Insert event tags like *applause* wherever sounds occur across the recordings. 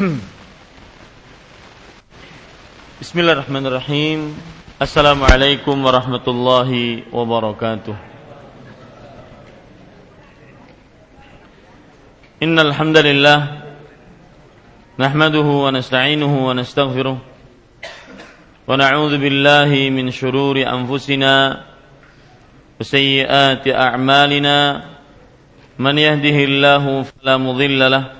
*clears throat* Bismillahirrahmanirrahim. Assalamualaikum warahmatullahi wabarakatuh. Innal hamdalillah nahmaduhu wa nasta'inuhu wa nastaghfiruh wa na'udzu billahi min shururi anfusina wa sayyiati a'malina man yahdihillahu fala mudilla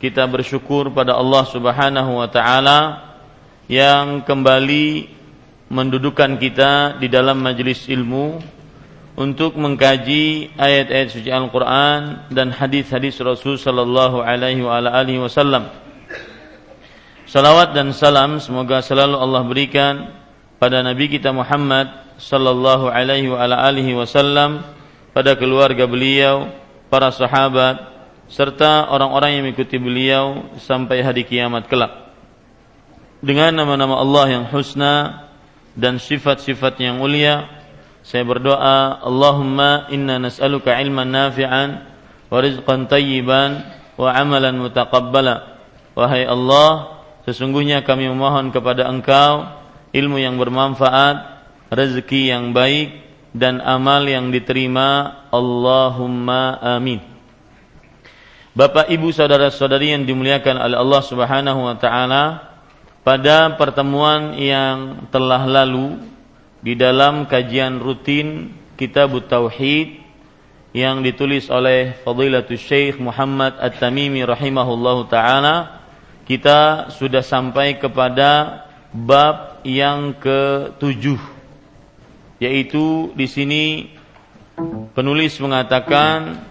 kita bersyukur pada Allah Subhanahu wa taala yang kembali mendudukan kita di dalam majelis ilmu untuk mengkaji ayat-ayat suci Al-Qur'an dan hadis-hadis Rasul sallallahu alaihi wa alihi wasallam. Salawat dan salam semoga selalu Allah berikan pada nabi kita Muhammad sallallahu alaihi wa alihi wasallam pada keluarga beliau, para sahabat, serta orang-orang yang mengikuti beliau sampai hari kiamat kelak. Dengan nama-nama Allah yang husna dan sifat-sifat yang mulia, saya berdoa, Allahumma inna nas'aluka ilman nafi'an wa rizqan tayyiban wa amalan mutaqabbala. Wahai Allah, sesungguhnya kami memohon kepada Engkau ilmu yang bermanfaat, rezeki yang baik dan amal yang diterima. Allahumma amin. Bapak Ibu saudara-saudari yang dimuliakan oleh Allah Subhanahu wa taala, pada pertemuan yang telah lalu di dalam kajian rutin Kitab Tauhid yang ditulis oleh Fadilatul Syekh Muhammad At-Tamimi rahimahullahu taala, kita sudah sampai kepada bab yang ketujuh. Yaitu di sini penulis mengatakan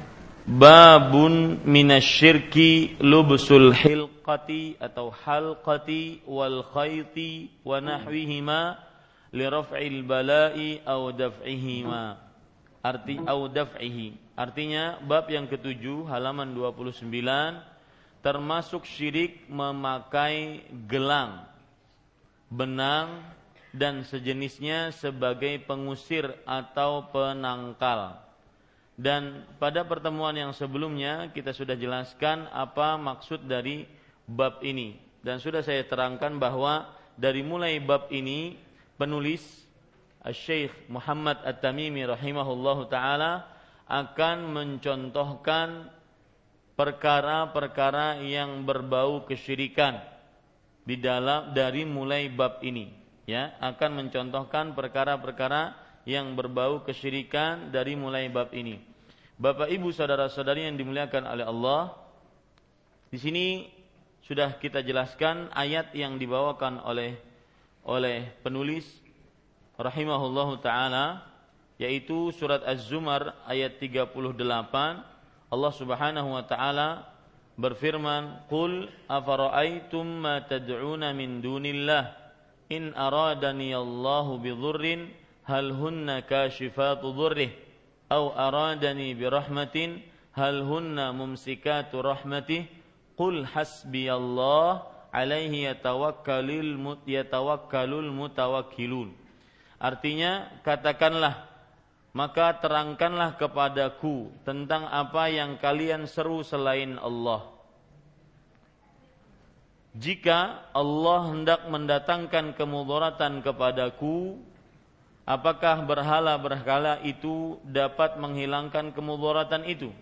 babun minasyirki lubsul hilqati atau halqati wal khayti wa nahwihima li raf'il bala'i aw daf'ihima. Arti aw daf'ihi. Artinya bab yang ketujuh halaman 29 termasuk syirik memakai gelang benang dan sejenisnya sebagai pengusir atau penangkal dan pada pertemuan yang sebelumnya kita sudah jelaskan apa maksud dari bab ini. Dan sudah saya terangkan bahwa dari mulai bab ini penulis Syekh Muhammad At-Tamimi rahimahullahu taala akan mencontohkan perkara-perkara yang berbau kesyirikan di dalam dari mulai bab ini ya. Akan mencontohkan perkara-perkara yang berbau kesyirikan dari mulai bab ini Bapak Ibu saudara-saudari yang dimuliakan oleh Allah, di sini sudah kita jelaskan ayat yang dibawakan oleh oleh penulis rahimahullahu taala yaitu surat Az-Zumar ayat 38 Allah Subhanahu wa taala berfirman qul afara'aytum ma tad'una min dunillah? In aradani Allahu bidhurrin hal hunna kashifatu dhurrihi أو أرادني برحمة هل هن ممسكات رحمته قل حسبي الله عليه يتوكل mut yatawakkalul mutawakkilun. Artinya katakanlah maka terangkanlah kepadaku tentang apa yang kalian seru selain Allah. Jika Allah hendak mendatangkan kemudaratan kepadaku apakah berhala-berhala itu dapat menghilangkan kemudaratan itu?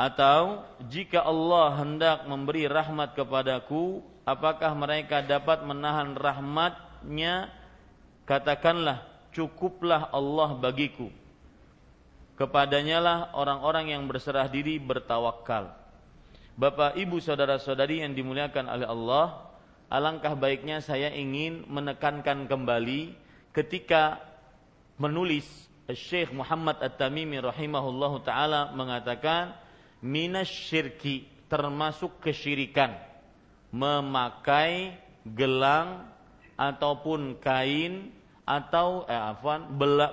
Atau jika Allah hendak memberi rahmat kepadaku, apakah mereka dapat menahan rahmatnya? Katakanlah, cukuplah Allah bagiku. Kepadanya lah orang-orang yang berserah diri bertawakal. Bapak, ibu, saudara-saudari yang dimuliakan oleh Allah, alangkah baiknya saya ingin menekankan kembali ketika menulis Syekh Muhammad At-Tamimi rahimahullahu taala mengatakan minasyirki termasuk kesyirikan memakai gelang ataupun kain atau eh, afwan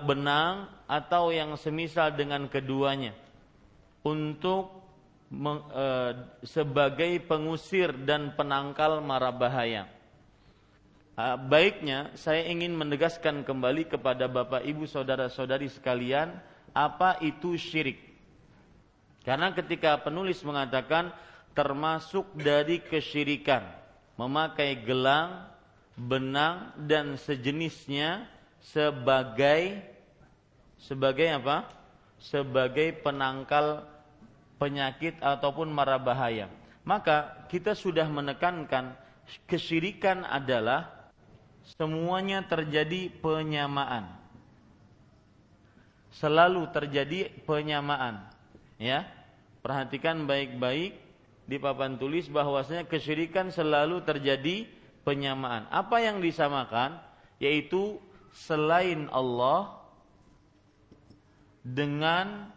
benang atau yang semisal dengan keduanya untuk eh, sebagai pengusir dan penangkal mara bahaya. Uh, baiknya saya ingin menegaskan kembali kepada Bapak Ibu saudara-saudari sekalian apa itu syirik. Karena ketika penulis mengatakan termasuk dari kesyirikan memakai gelang benang dan sejenisnya sebagai sebagai apa? Sebagai penangkal penyakit ataupun mara bahaya. Maka kita sudah menekankan kesyirikan adalah semuanya terjadi penyamaan. Selalu terjadi penyamaan. Ya. Perhatikan baik-baik di papan tulis bahwasanya kesyirikan selalu terjadi penyamaan. Apa yang disamakan yaitu selain Allah dengan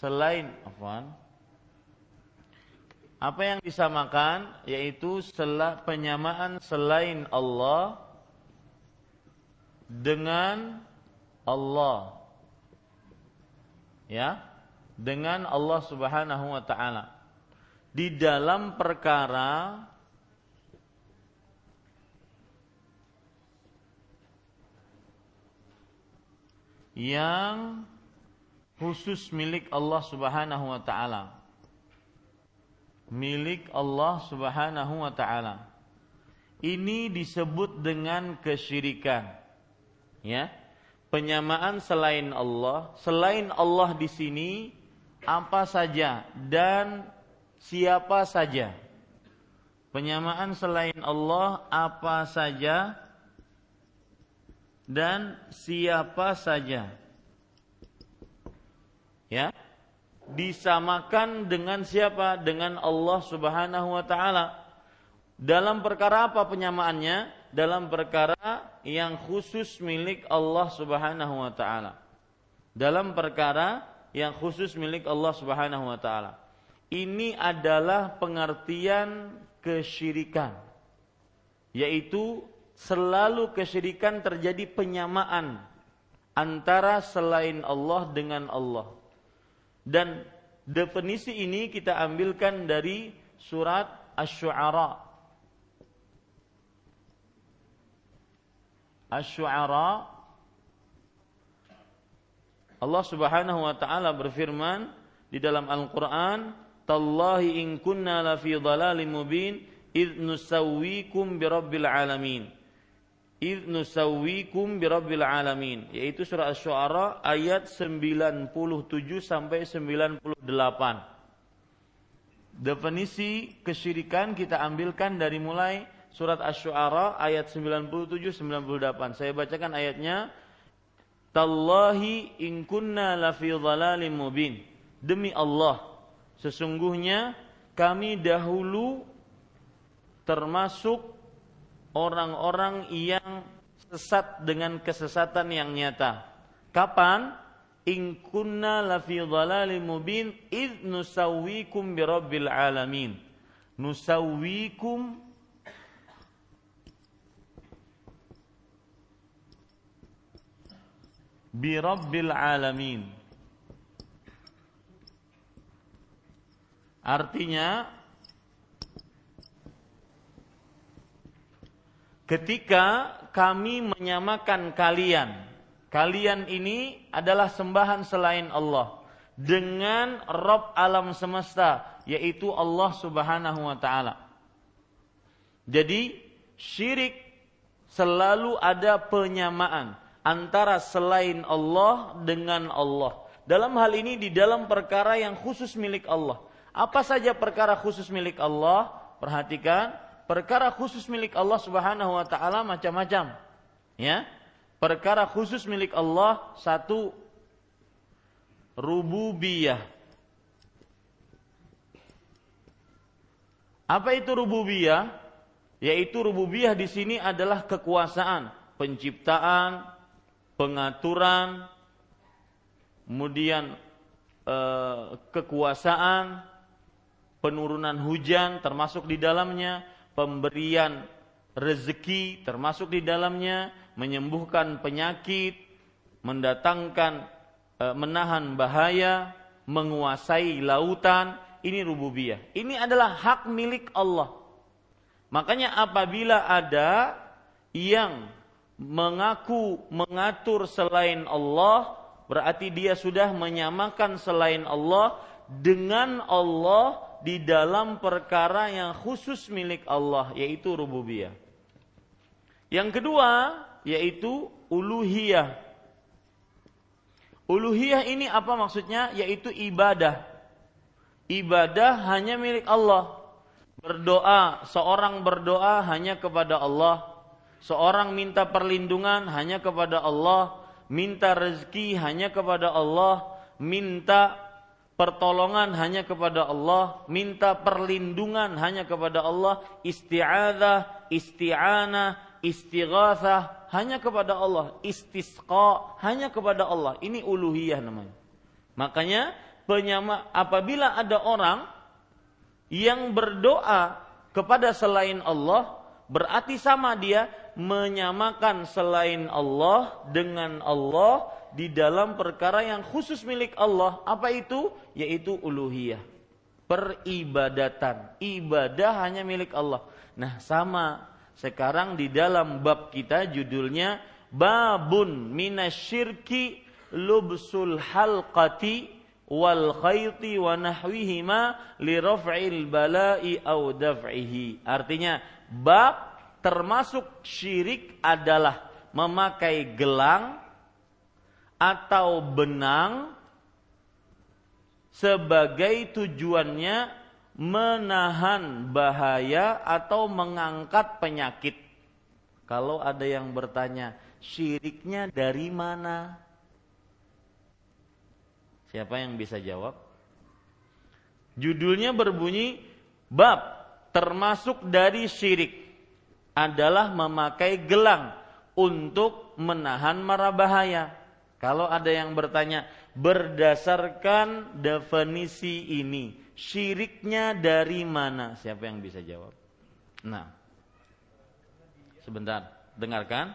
selain? Apa yang disamakan yaitu selah penyamaan selain Allah dengan Allah. Ya, dengan Allah Subhanahu wa taala. Di dalam perkara yang khusus milik Allah Subhanahu wa taala. Milik Allah Subhanahu wa taala. Ini disebut dengan kesyirikan. Ya. Penyamaan selain Allah, selain Allah di sini apa saja dan siapa saja. Penyamaan selain Allah apa saja dan siapa saja. Ya. Disamakan dengan siapa? Dengan Allah Subhanahu wa taala. Dalam perkara apa penyamaannya? Dalam perkara yang khusus milik Allah Subhanahu wa taala. Dalam perkara yang khusus milik Allah Subhanahu wa taala. Ini adalah pengertian kesyirikan yaitu selalu kesyirikan terjadi penyamaan antara selain Allah dengan Allah. Dan definisi ini kita ambilkan dari surat Asy-Syu'ara. Asy-Syu'ara Allah Subhanahu wa taala berfirman di dalam Al-Qur'an, "Tallahi in kunna lafi dhalalin mubin id nusawwikum birabbil alamin." Id nusawwikum birabbil alamin yaitu surah Asy-Syu'ara ayat 97 sampai 98. Definisi kesyirikan kita ambilkan dari mulai surat Asy-Syu'ara ayat 97 98. Saya bacakan ayatnya Tallahi in kunna lafi dhalalin mubin. Demi Allah, sesungguhnya kami dahulu termasuk orang-orang yang sesat dengan kesesatan yang nyata. Kapan? In kunna lafi dhalalim mubin id nusawwikum bi rabbil alamin. Nusawwikum bi rabbil alamin. Artinya ketika kami menyamakan kalian kalian ini adalah sembahan selain Allah dengan Rob alam semesta yaitu Allah Subhanahu wa taala. Jadi syirik selalu ada penyamaan antara selain Allah dengan Allah. Dalam hal ini di dalam perkara yang khusus milik Allah. Apa saja perkara khusus milik Allah? Perhatikan, perkara khusus milik Allah Subhanahu wa taala macam-macam. Ya, perkara khusus milik Allah satu rububiyah. Apa itu rububiyah? Yaitu rububiyah di sini adalah kekuasaan, penciptaan, pengaturan, kemudian eh, kekuasaan, penurunan hujan termasuk di dalamnya, pemberian rezeki termasuk di dalamnya, menyembuhkan penyakit, mendatangkan e, menahan bahaya, menguasai lautan, ini rububiyah. Ini adalah hak milik Allah. Makanya apabila ada yang mengaku mengatur selain Allah, berarti dia sudah menyamakan selain Allah dengan Allah di dalam perkara yang khusus milik Allah, yaitu rububiyah. Yang kedua, yaitu uluhiyah. Uluhiyah ini apa maksudnya? Yaitu ibadah. Ibadah hanya milik Allah. Berdoa, seorang berdoa hanya kepada Allah. Seorang minta perlindungan hanya kepada Allah. Minta rezeki hanya kepada Allah. Minta pertolongan hanya kepada Allah, minta perlindungan hanya kepada Allah, isti'adzah, isti'anah, istighatsah hanya kepada Allah, istisqa hanya kepada Allah. Ini uluhiyah namanya. Makanya penyama apabila ada orang yang berdoa kepada selain Allah, berarti sama dia menyamakan selain Allah dengan Allah di dalam perkara yang khusus milik Allah. Apa itu? Yaitu uluhiyah. Peribadatan. Ibadah hanya milik Allah. Nah, sama sekarang di dalam bab kita judulnya babun minasyirki lubsul halqati wal khayti wa nahwihima li raf'il bala'i au daf'ihi. Artinya bab termasuk syirik adalah memakai gelang atau benang sebagai tujuannya menahan bahaya atau mengangkat penyakit. Kalau ada yang bertanya, syiriknya dari mana? Siapa yang bisa jawab? Judulnya berbunyi bab termasuk dari syirik adalah memakai gelang untuk menahan mara bahaya. Kalau ada yang bertanya berdasarkan definisi ini, syiriknya dari mana? Siapa yang bisa jawab? Nah, sebentar, dengarkan.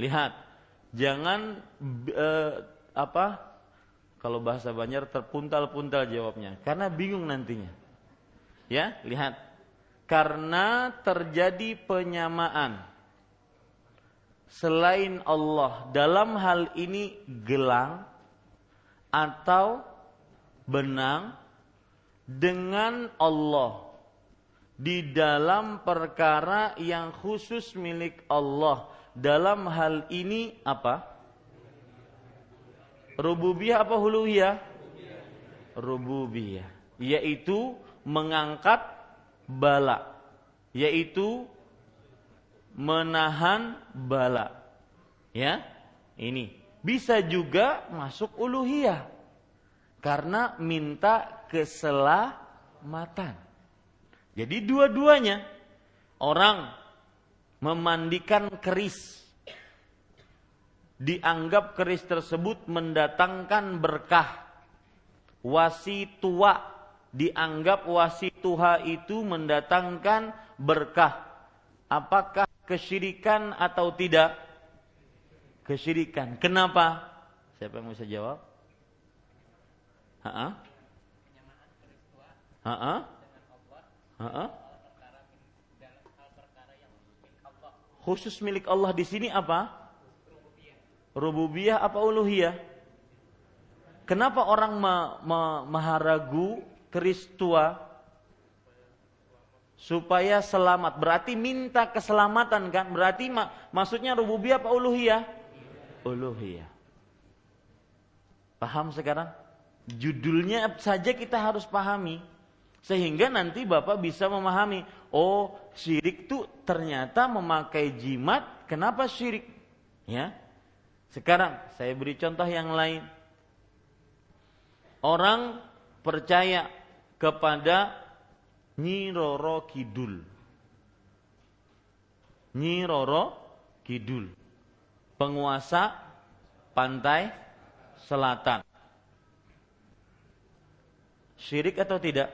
Lihat, jangan eh, apa? Kalau bahasa Banjar terpuntal-puntal jawabnya, karena bingung nantinya. Ya, lihat. Karena terjadi penyamaan selain Allah dalam hal ini gelang atau benang dengan Allah di dalam perkara yang khusus milik Allah dalam hal ini apa? Rububiyah apa huluhiyah? Rububiyah, yaitu mengangkat bala, yaitu menahan bala. Ya, ini bisa juga masuk uluhiyah karena minta keselamatan. Jadi dua-duanya orang memandikan keris dianggap keris tersebut mendatangkan berkah. Wasi tua dianggap wasi tuha itu mendatangkan berkah. Apakah kesyirikan atau tidak? Kesyirikan. Kenapa? Siapa yang bisa jawab? Ha Ha-ha? Ha-ha? Khusus milik Allah di sini apa? Rububiyah apa uluhiyah? Kenapa orang ma ma maharagu keris tua supaya selamat? Berarti minta keselamatan kan? Berarti ma maksudnya rububiyah apa uluhiyah? Uluhiyah. Paham sekarang? Judulnya saja kita harus pahami sehingga nanti Bapak bisa memahami, oh syirik itu ternyata memakai jimat, kenapa syirik? Ya. Sekarang saya beri contoh yang lain. Orang percaya kepada Nyi Roro Kidul. Nyi Roro Kidul. Penguasa pantai selatan. Syirik atau tidak?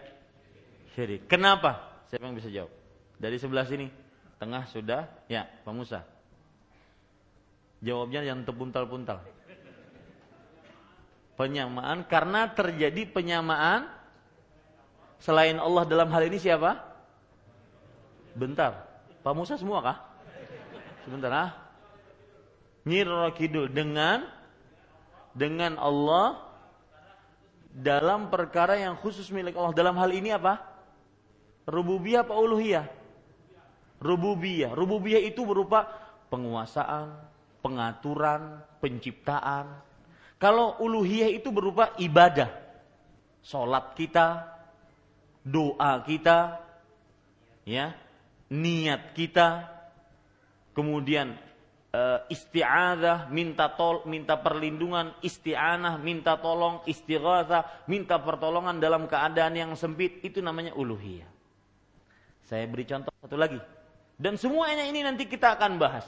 Syirik. Kenapa? Siapa yang bisa jawab? Dari sebelah sini. Tengah sudah? Ya, Pak. Jawabnya yang terpuntal-puntal. Penyamaan karena terjadi penyamaan selain Allah dalam hal ini siapa? Bentar. Pak Musa semua kah? Sebentar ah. Nyir Kidul dengan dengan Allah dalam perkara yang khusus milik Allah. Dalam hal ini apa? Rububiyah apa uluhiyah? Rububiyah. Rububiyah itu berupa penguasaan, pengaturan, penciptaan. Kalau uluhiyah itu berupa ibadah. Salat kita, doa kita, ya, niat kita, kemudian isti'adzah, minta tol, minta perlindungan, isti'anah, minta tolong, istighatsah, minta pertolongan dalam keadaan yang sempit, itu namanya uluhiyah. Saya beri contoh satu lagi. Dan semuanya ini nanti kita akan bahas.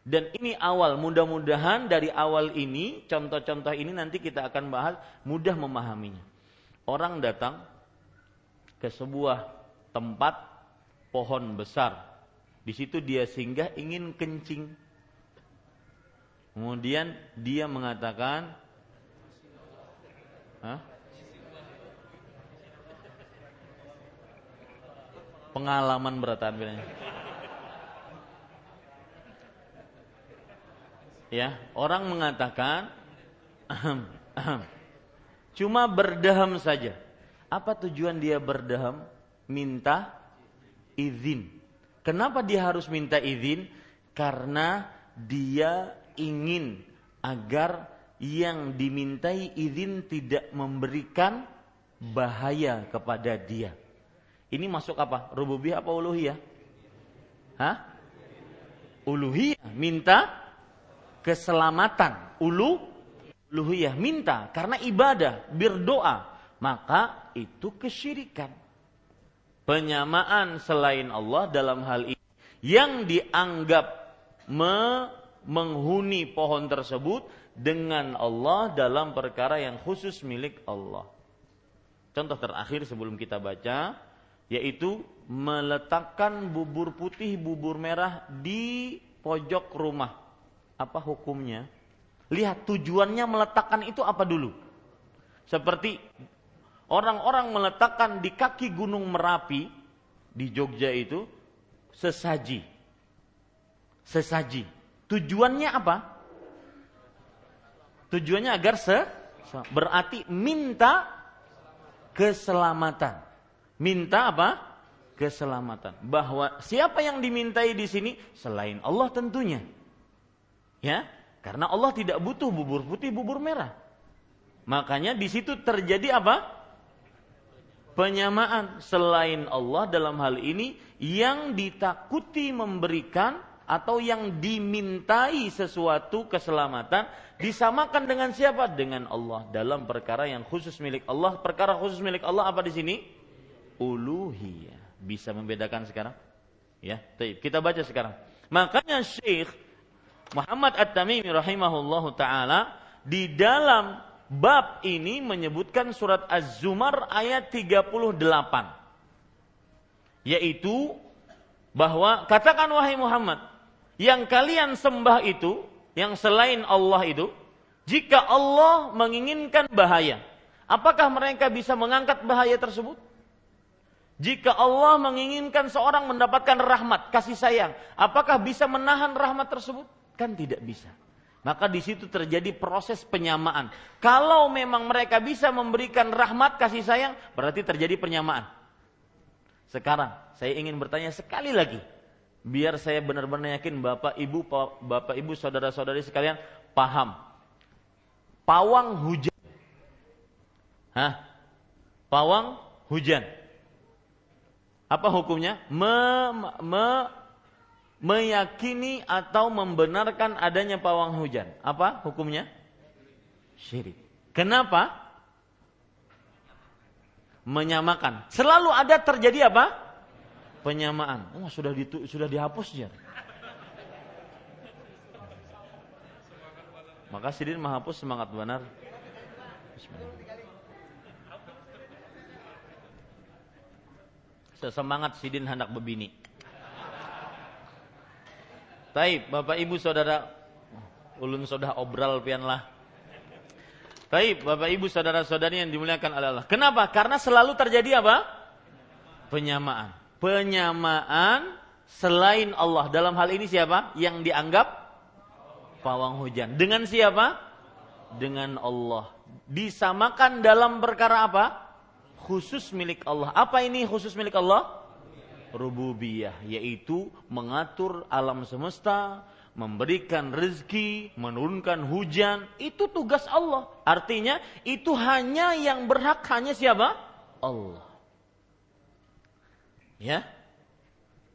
Dan ini awal, mudah-mudahan dari awal ini, contoh-contoh ini nanti kita akan bahas, mudah memahaminya. Orang datang ke sebuah tempat pohon besar. Di situ dia singgah ingin kencing. Kemudian dia mengatakan, Hah? pengalaman beratan ya orang mengatakan *clears throat* cuma berdaham saja apa tujuan dia berdaham? Minta izin. Kenapa dia harus minta izin? Karena dia ingin agar yang dimintai izin tidak memberikan bahaya kepada dia. Ini masuk apa? Rububiyah apa uluhiyah? Hah? uluhiyah minta keselamatan. Ulu uluhiyah minta. Karena ibadah berdoa maka itu kesyirikan penyamaan selain Allah dalam hal ini yang dianggap me menghuni pohon tersebut dengan Allah dalam perkara yang khusus milik Allah. Contoh terakhir sebelum kita baca yaitu meletakkan bubur putih, bubur merah di pojok rumah apa hukumnya? Lihat tujuannya meletakkan itu apa dulu? Seperti orang-orang meletakkan di kaki Gunung Merapi di Jogja itu sesaji. Sesaji. Tujuannya apa? Tujuannya agar se berarti minta keselamatan. Minta apa? Keselamatan. Bahwa siapa yang dimintai di sini selain Allah tentunya. Ya, karena Allah tidak butuh bubur putih, bubur merah. Makanya di situ terjadi apa? Penyamaan selain Allah dalam hal ini yang ditakuti memberikan atau yang dimintai sesuatu keselamatan disamakan dengan siapa? Dengan Allah dalam perkara yang khusus milik Allah. Perkara khusus milik Allah apa di sini? Uluhiyah. Bisa membedakan sekarang? Ya, kita baca sekarang. Makanya Syekh Muhammad At-Tamimi rahimahullahu taala di dalam bab ini menyebutkan surat Az-Zumar ayat 38 yaitu bahwa katakan wahai Muhammad yang kalian sembah itu yang selain Allah itu jika Allah menginginkan bahaya apakah mereka bisa mengangkat bahaya tersebut Jika Allah menginginkan seorang mendapatkan rahmat, kasih sayang, apakah bisa menahan rahmat tersebut? Kan tidak bisa. Maka di situ terjadi proses penyamaan. Kalau memang mereka bisa memberikan rahmat kasih sayang, berarti terjadi penyamaan. Sekarang saya ingin bertanya sekali lagi, biar saya benar-benar yakin Bapak Ibu, Bapak Ibu, saudara-saudari sekalian paham. Pawang hujan. Hah? Pawang hujan apa hukumnya? Me, me, meyakini atau membenarkan adanya pawang hujan. Apa hukumnya? Syirik. Kenapa? Menyamakan. Selalu ada terjadi apa? Penyamaan. Oh, sudah ditu, sudah dihapus ya. Maka Sidin menghapus semangat benar. Sesemangat sidin hendak bebini. Taib, Bapak Ibu Saudara, ulun sudah obral pian lah. Taib, Bapak Ibu Saudara-saudari yang dimuliakan oleh Allah. Kenapa? Karena selalu terjadi apa? Penyamaan. Penyamaan selain Allah. Dalam hal ini siapa? Yang dianggap pawang hujan. Dengan siapa? Dengan Allah. Disamakan dalam perkara apa? khusus milik Allah. Apa ini khusus milik Allah? Rububiyah, yaitu mengatur alam semesta, memberikan rezeki, menurunkan hujan, itu tugas Allah. Artinya itu hanya yang berhak hanya siapa? Allah. Ya.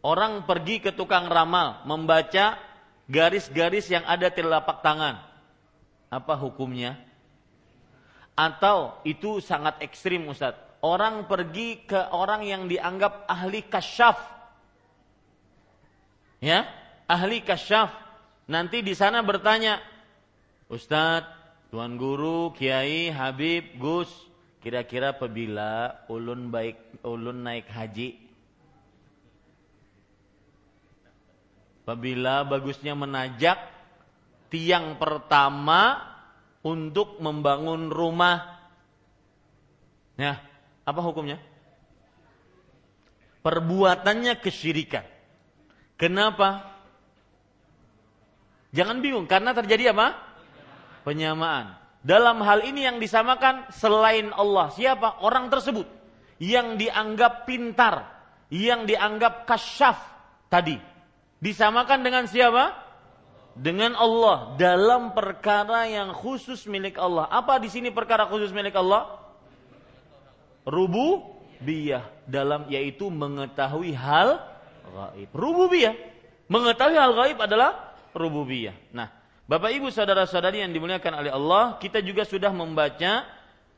Orang pergi ke tukang ramal membaca garis-garis yang ada di telapak tangan. Apa hukumnya? Atau itu sangat ekstrim Ustaz orang pergi ke orang yang dianggap ahli kasyaf. Ya, ahli kasyaf. Nanti di sana bertanya, Ustadz, Tuan Guru, Kiai, Habib, Gus, kira-kira apabila ulun baik ulun naik haji apabila bagusnya menajak tiang pertama untuk membangun rumah ya apa hukumnya? Perbuatannya kesyirikan. Kenapa? Jangan bingung karena terjadi apa? Penyamaan. Dalam hal ini yang disamakan selain Allah. Siapa? Orang tersebut yang dianggap pintar, yang dianggap kasyaf tadi. Disamakan dengan siapa? Dengan Allah dalam perkara yang khusus milik Allah. Apa di sini perkara khusus milik Allah? Rububiyah dalam yaitu mengetahui hal gaib. Rububiyah. Mengetahui hal gaib adalah rububiyah. Nah, Bapak Ibu saudara-saudari yang dimuliakan oleh Allah, kita juga sudah membaca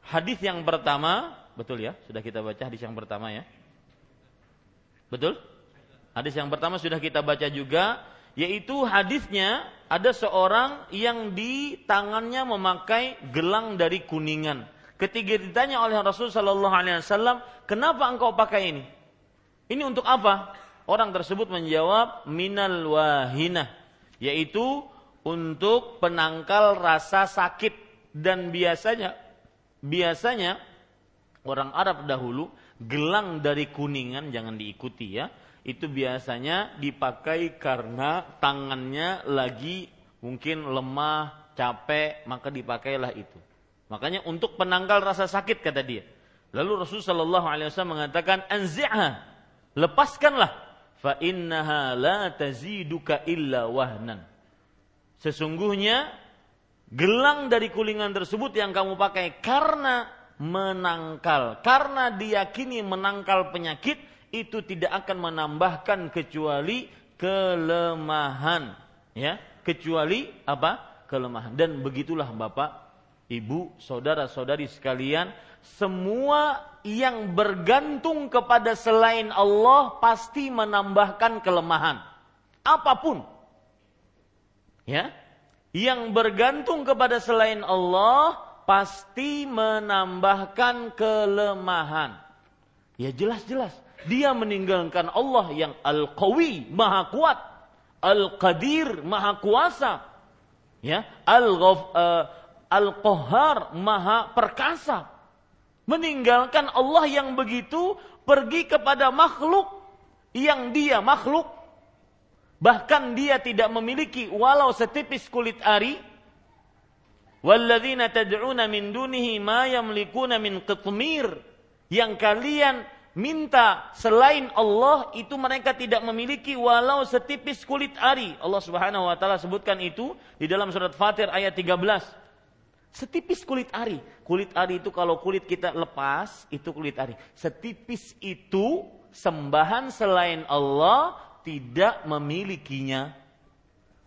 hadis yang pertama, betul ya? Sudah kita baca hadis yang pertama ya. Betul? Hadis yang pertama sudah kita baca juga, yaitu hadisnya ada seorang yang di tangannya memakai gelang dari kuningan Ketika ditanya oleh Rasul Shallallahu Alaihi Wasallam, kenapa engkau pakai ini? Ini untuk apa? Orang tersebut menjawab minal wahina, yaitu untuk penangkal rasa sakit dan biasanya biasanya orang Arab dahulu gelang dari kuningan jangan diikuti ya itu biasanya dipakai karena tangannya lagi mungkin lemah capek maka dipakailah itu Makanya untuk penangkal rasa sakit kata dia. Lalu Rasulullah Shallallahu Alaihi Wasallam mengatakan anzi'ha, lepaskanlah, fa innaha la taziduka illa wahnan. Sesungguhnya gelang dari kulingan tersebut yang kamu pakai karena menangkal, karena diyakini menangkal penyakit itu tidak akan menambahkan kecuali kelemahan, ya, kecuali apa? kelemahan. Dan begitulah Bapak ibu, saudara-saudari sekalian, semua yang bergantung kepada selain Allah pasti menambahkan kelemahan. Apa pun. Ya. Yang bergantung kepada selain Allah pasti menambahkan kelemahan. Ya jelas-jelas. Dia meninggalkan Allah yang Al-Qawi, Maha Kuat. Al-Qadir, Maha Kuasa. Ya, al uh, Al-Qahar, maha perkasa. Meninggalkan Allah yang begitu pergi kepada makhluk yang dia makhluk bahkan dia tidak memiliki walau setipis kulit ari walladzina tad'una min dunihi ma yamlikuna min qitmir yang kalian minta selain Allah itu mereka tidak memiliki walau setipis kulit ari. Allah Subhanahu wa taala sebutkan itu di dalam surat Fatir ayat 13. Setipis kulit ari. Kulit ari itu kalau kulit kita lepas itu kulit ari. Setipis itu sembahan selain Allah tidak memilikinya.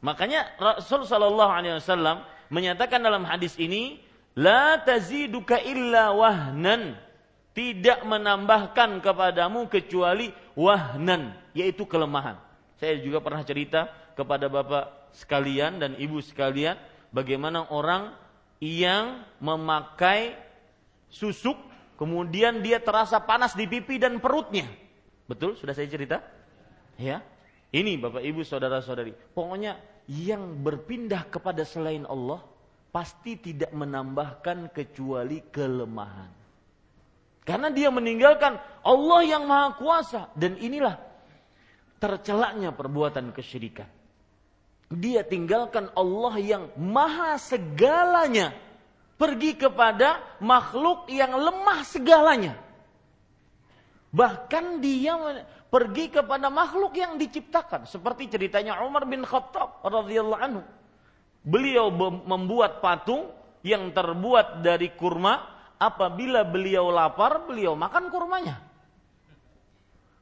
Makanya Rasul sallallahu alaihi wasallam menyatakan dalam hadis ini, la taziduka illa wahnan tidak menambahkan kepadamu kecuali wahnan, yaitu kelemahan. Saya juga pernah cerita kepada Bapak sekalian dan Ibu sekalian bagaimana orang yang memakai susuk kemudian dia terasa panas di pipi dan perutnya. Betul? Sudah saya cerita? Ya. Ini Bapak Ibu saudara-saudari. Pokoknya yang berpindah kepada selain Allah pasti tidak menambahkan kecuali kelemahan. Karena dia meninggalkan Allah yang maha kuasa. Dan inilah tercelaknya perbuatan kesyirikan. Dia tinggalkan Allah yang maha segalanya. Pergi kepada makhluk yang lemah segalanya. Bahkan dia pergi kepada makhluk yang diciptakan. Seperti ceritanya Umar bin Khattab radhiyallahu anhu. Beliau membuat patung yang terbuat dari kurma apabila beliau lapar, beliau makan kurmanya.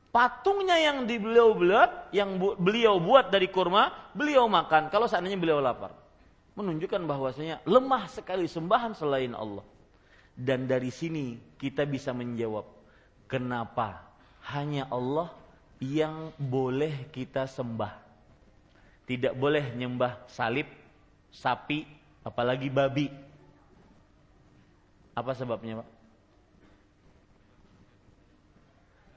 Patungnya yang di beliau buat, yang bu, beliau buat dari kurma, beliau makan. Kalau seandainya beliau lapar, menunjukkan bahwasanya lemah sekali sembahan selain Allah. Dan dari sini kita bisa menjawab, kenapa hanya Allah yang boleh kita sembah. Tidak boleh nyembah salib, sapi, apalagi babi apa sebabnya, Pak?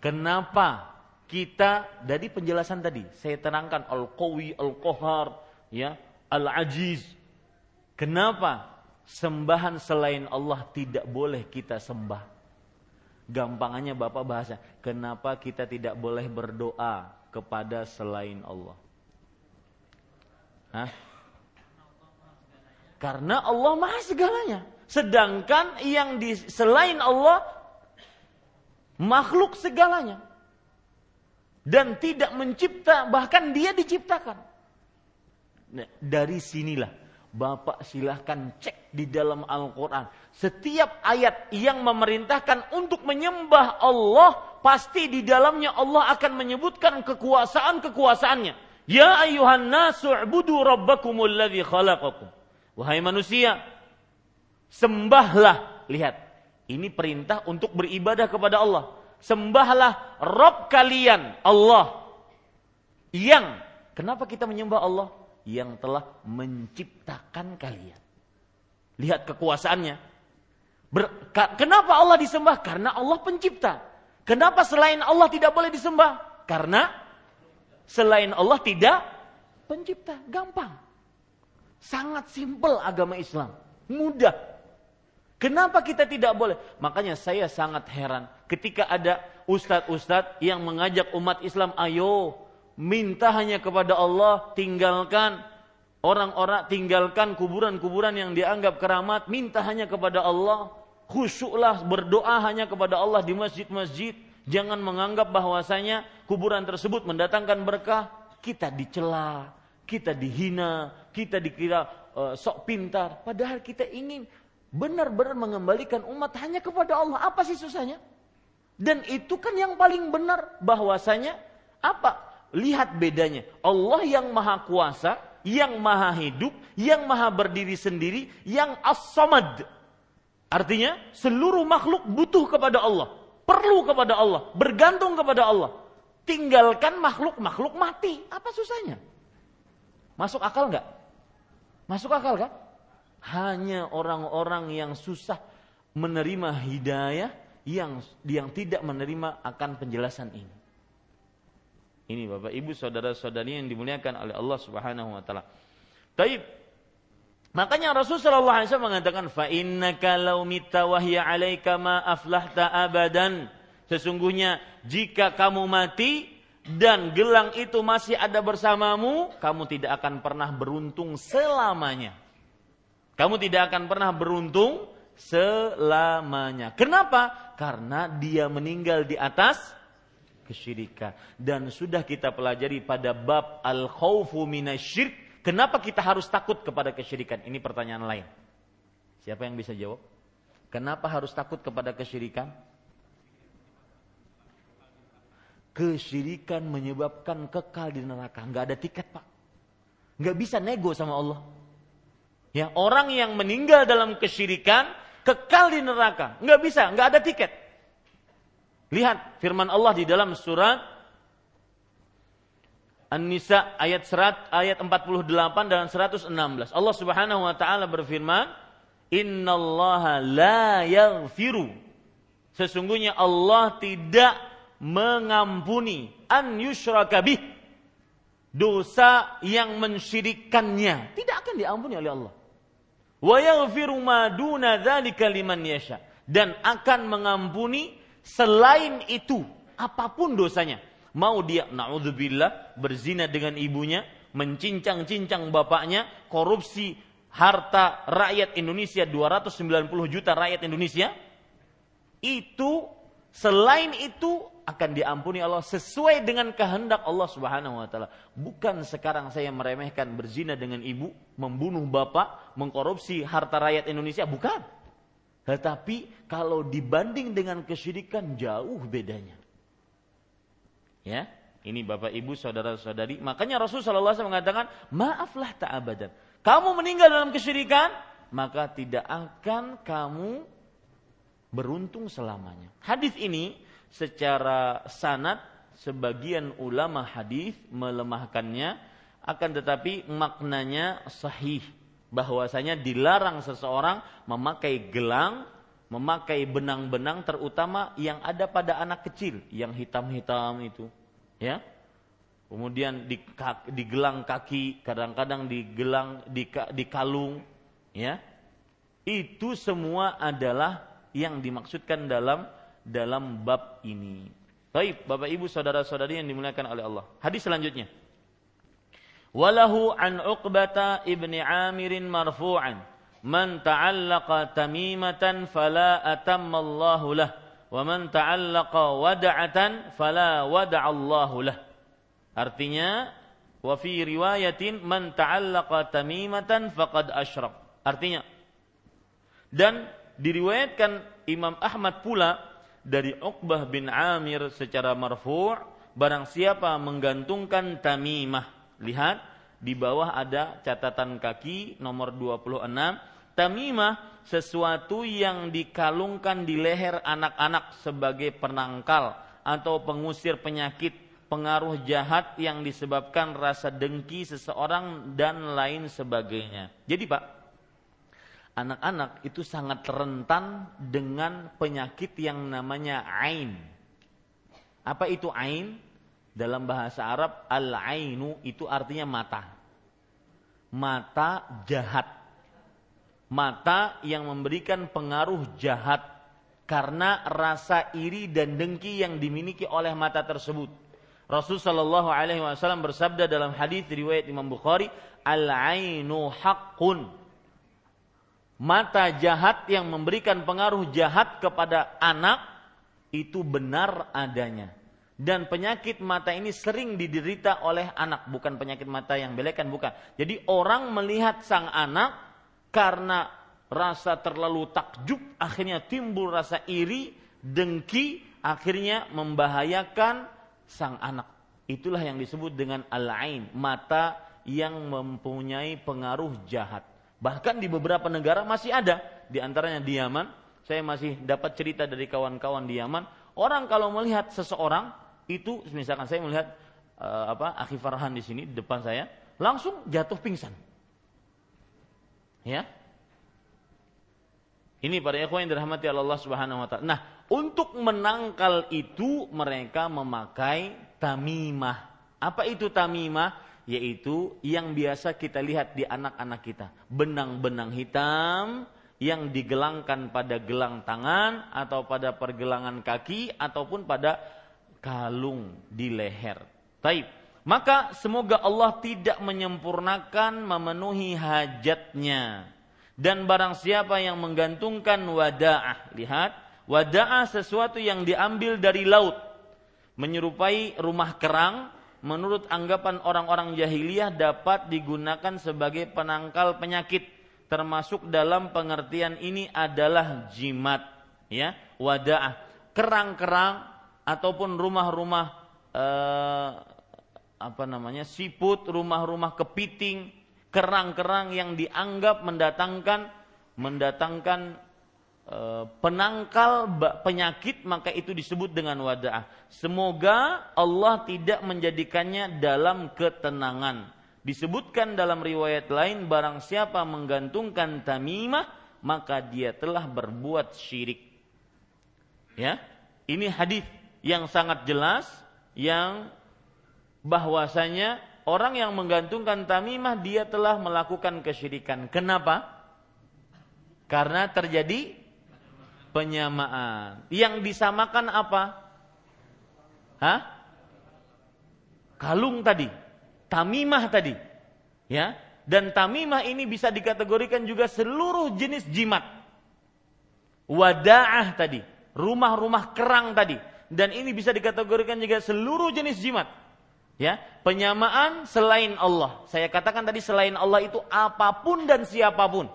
Kenapa kita dari penjelasan tadi saya terangkan al-qawi, al-qahar, ya, al-ajiz. Kenapa sembahan selain Allah tidak boleh kita sembah? Gampangannya Bapak bahasa, kenapa kita tidak boleh berdoa kepada selain Allah? Hah? Karena Allah maha segalanya. Sedangkan yang di selain Allah makhluk segalanya. Dan tidak mencipta, bahkan dia diciptakan. Nah, dari sinilah Bapak silahkan cek di dalam Al-Quran. Setiap ayat yang memerintahkan untuk menyembah Allah, pasti di dalamnya Allah akan menyebutkan kekuasaan-kekuasaannya. Ya ayuhan nasu budu rabbakumul ladhi khalaqakum. Wahai manusia, Sembahlah, lihat. Ini perintah untuk beribadah kepada Allah. Sembahlah Rob kalian, Allah. Yang, kenapa kita menyembah Allah? Yang telah menciptakan kalian. Lihat kekuasaannya. Ber, kenapa Allah disembah? Karena Allah pencipta. Kenapa selain Allah tidak boleh disembah? Karena selain Allah tidak pencipta. Gampang. Sangat simpel agama Islam. Mudah. Kenapa kita tidak boleh? Makanya saya sangat heran ketika ada ustadz-ustadz yang mengajak umat Islam, ayo minta hanya kepada Allah, tinggalkan orang-orang, tinggalkan kuburan-kuburan yang dianggap keramat, minta hanya kepada Allah, khusyuklah berdoa hanya kepada Allah di masjid-masjid, jangan menganggap bahwasanya kuburan tersebut mendatangkan berkah, kita dicela, kita dihina, kita dikira uh, sok pintar, padahal kita ingin benar-benar mengembalikan umat hanya kepada Allah. Apa sih susahnya? Dan itu kan yang paling benar bahwasanya apa? Lihat bedanya. Allah yang maha kuasa, yang maha hidup, yang maha berdiri sendiri, yang as-samad. Artinya seluruh makhluk butuh kepada Allah, perlu kepada Allah, bergantung kepada Allah. Tinggalkan makhluk-makhluk mati. Apa susahnya? Masuk akal nggak? Masuk akal kan? Hanya orang-orang yang susah menerima hidayah yang yang tidak menerima akan penjelasan ini. Ini Bapak Ibu saudara-saudari yang dimuliakan oleh Allah Subhanahu wa taala. Taib Makanya Rasulullah SAW mengatakan, fa innaka law mitta 'alaika ma aflahta abadan. Sesungguhnya jika kamu mati dan gelang itu masih ada bersamamu, kamu tidak akan pernah beruntung selamanya. Kamu tidak akan pernah beruntung selamanya. Kenapa? Karena dia meninggal di atas kesyirikan. Dan sudah kita pelajari pada bab al-khawfu minasyirk Kenapa kita harus takut kepada kesyirikan? Ini pertanyaan lain. Siapa yang bisa jawab? Kenapa harus takut kepada kesyirikan? Kesyirikan menyebabkan kekal di neraka. Nggak ada tiket pak. Nggak bisa nego sama Allah. Ya orang yang meninggal dalam kesyirikan kekal di neraka. Nggak bisa, nggak ada tiket. Lihat firman Allah di dalam surat An-Nisa ayat serat ayat 48 dan 116. Allah Subhanahu wa taala berfirman, "Innallaha la yaghfiru." Sesungguhnya Allah tidak mengampuni an yushraka bih dosa yang mensyirikannya tidak akan diampuni oleh Allah. Wa yaghfiru ma duna dzalika liman yasha dan akan mengampuni selain itu apa pun dosanya. Mau dia naudzubillah berzina dengan ibunya, mencincang-cincang bapaknya, korupsi harta rakyat Indonesia 290 juta rakyat Indonesia, itu selain itu akan diampuni Allah sesuai dengan kehendak Allah Subhanahu wa taala. Bukan sekarang saya meremehkan berzina dengan ibu, membunuh bapak, mengkorupsi harta rakyat Indonesia, bukan. Tetapi kalau dibanding dengan kesyirikan jauh bedanya. Ya, ini Bapak Ibu, saudara-saudari. Makanya Rasulullah SAW mengatakan, maaflah tak abadan. Kamu meninggal dalam kesyirikan, maka tidak akan kamu beruntung selamanya. Hadis ini secara sanad sebagian ulama hadis melemahkannya akan tetapi maknanya sahih. Bahwasanya dilarang seseorang memakai gelang memakai benang-benang terutama yang ada pada anak kecil yang hitam-hitam itu ya. Kemudian di, di gelang kaki kadang-kadang di gelang di, di kalung ya. Itu semua adalah yang dimaksudkan dalam dalam bab ini. Baik Bapak Ibu saudara-saudari yang dimuliakan oleh Allah. Hadis selanjutnya. Walahu an Uqbata ibni Amirin marfu'an. Man ta'allaqa tamimatan fala atammallahu lah. Wa man ta'allaqa wada'atan fala wada'allahu lah. Artinya wa fi riwayatin man ta'allaqa tamimatan faqad asyrak. Artinya dan diriwayatkan Imam Ahmad pula dari Uqbah bin Amir secara marfu' barang siapa menggantungkan tamimah lihat di bawah ada catatan kaki nomor 26 Tamimah sesuatu yang dikalungkan di leher anak-anak sebagai penangkal atau pengusir penyakit, pengaruh jahat yang disebabkan rasa dengki seseorang dan lain sebagainya. Jadi Pak, anak-anak itu sangat rentan dengan penyakit yang namanya ain. Apa itu ain? Dalam bahasa Arab al-ainu itu artinya mata. Mata jahat mata yang memberikan pengaruh jahat karena rasa iri dan dengki yang dimiliki oleh mata tersebut. Rasul Shallallahu Alaihi Wasallam bersabda dalam hadis riwayat Imam Bukhari, al ainu hakun. Mata jahat yang memberikan pengaruh jahat kepada anak itu benar adanya. Dan penyakit mata ini sering diderita oleh anak, bukan penyakit mata yang belekan, bukan. Jadi orang melihat sang anak karena rasa terlalu takjub akhirnya timbul rasa iri, dengki, akhirnya membahayakan sang anak. Itulah yang disebut dengan al-ain, mata yang mempunyai pengaruh jahat. Bahkan di beberapa negara masih ada, di antaranya di Yaman. Saya masih dapat cerita dari kawan-kawan di Yaman, orang kalau melihat seseorang itu misalkan saya melihat uh, apa Akhi Farhan di sini di depan saya, langsung jatuh pingsan Ya. Ini para ikhwan yang dirahmati Allah Subhanahu wa taala. Nah, untuk menangkal itu mereka memakai tamimah. Apa itu tamimah? Yaitu yang biasa kita lihat di anak-anak kita, benang-benang hitam yang digelangkan pada gelang tangan atau pada pergelangan kaki ataupun pada kalung di leher. Taib. Maka semoga Allah tidak menyempurnakan memenuhi hajatnya. Dan barang siapa yang menggantungkan wada'ah. Lihat, wada'ah sesuatu yang diambil dari laut. Menyerupai rumah kerang menurut anggapan orang-orang jahiliyah dapat digunakan sebagai penangkal penyakit termasuk dalam pengertian ini adalah jimat ya wadaah kerang-kerang ataupun rumah-rumah eh, apa namanya siput rumah-rumah kepiting kerang-kerang yang dianggap mendatangkan mendatangkan penangkal penyakit maka itu disebut dengan wadaah. Semoga Allah tidak menjadikannya dalam ketenangan. Disebutkan dalam riwayat lain barang siapa menggantungkan tamimah maka dia telah berbuat syirik. Ya. Ini hadis yang sangat jelas yang bahwasanya orang yang menggantungkan tamimah dia telah melakukan kesyirikan. Kenapa? Karena terjadi penyamaan. Yang disamakan apa? Hah? Kalung tadi, tamimah tadi. Ya, dan tamimah ini bisa dikategorikan juga seluruh jenis jimat. Wadaah tadi, rumah-rumah kerang tadi, dan ini bisa dikategorikan juga seluruh jenis jimat. Ya, penyamaan selain Allah. Saya katakan tadi selain Allah itu apa pun dan siapa pun.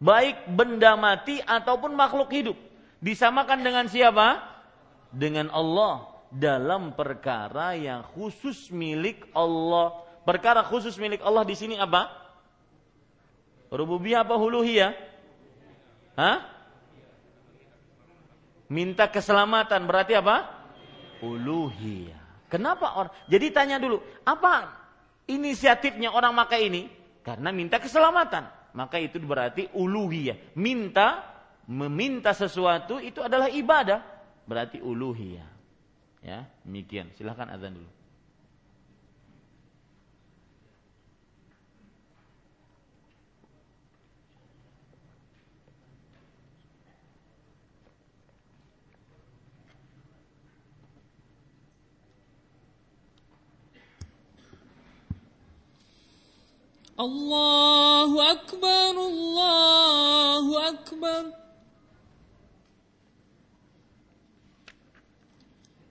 Baik benda mati ataupun makhluk hidup disamakan dengan siapa? Dengan Allah dalam perkara yang khusus milik Allah. Perkara khusus milik Allah di sini apa? Rububiyah apa huluhiyah? Hah? Minta keselamatan berarti apa? Uluhiyah. Kenapa orang? Jadi tanya dulu, apa inisiatifnya orang maka ini? Karena minta keselamatan. Maka itu berarti uluhiyah. Minta meminta sesuatu itu adalah ibadah, berarti uluhiyah. Ya, demikian. Silahkan azan dulu. الله أكبر الله أكبر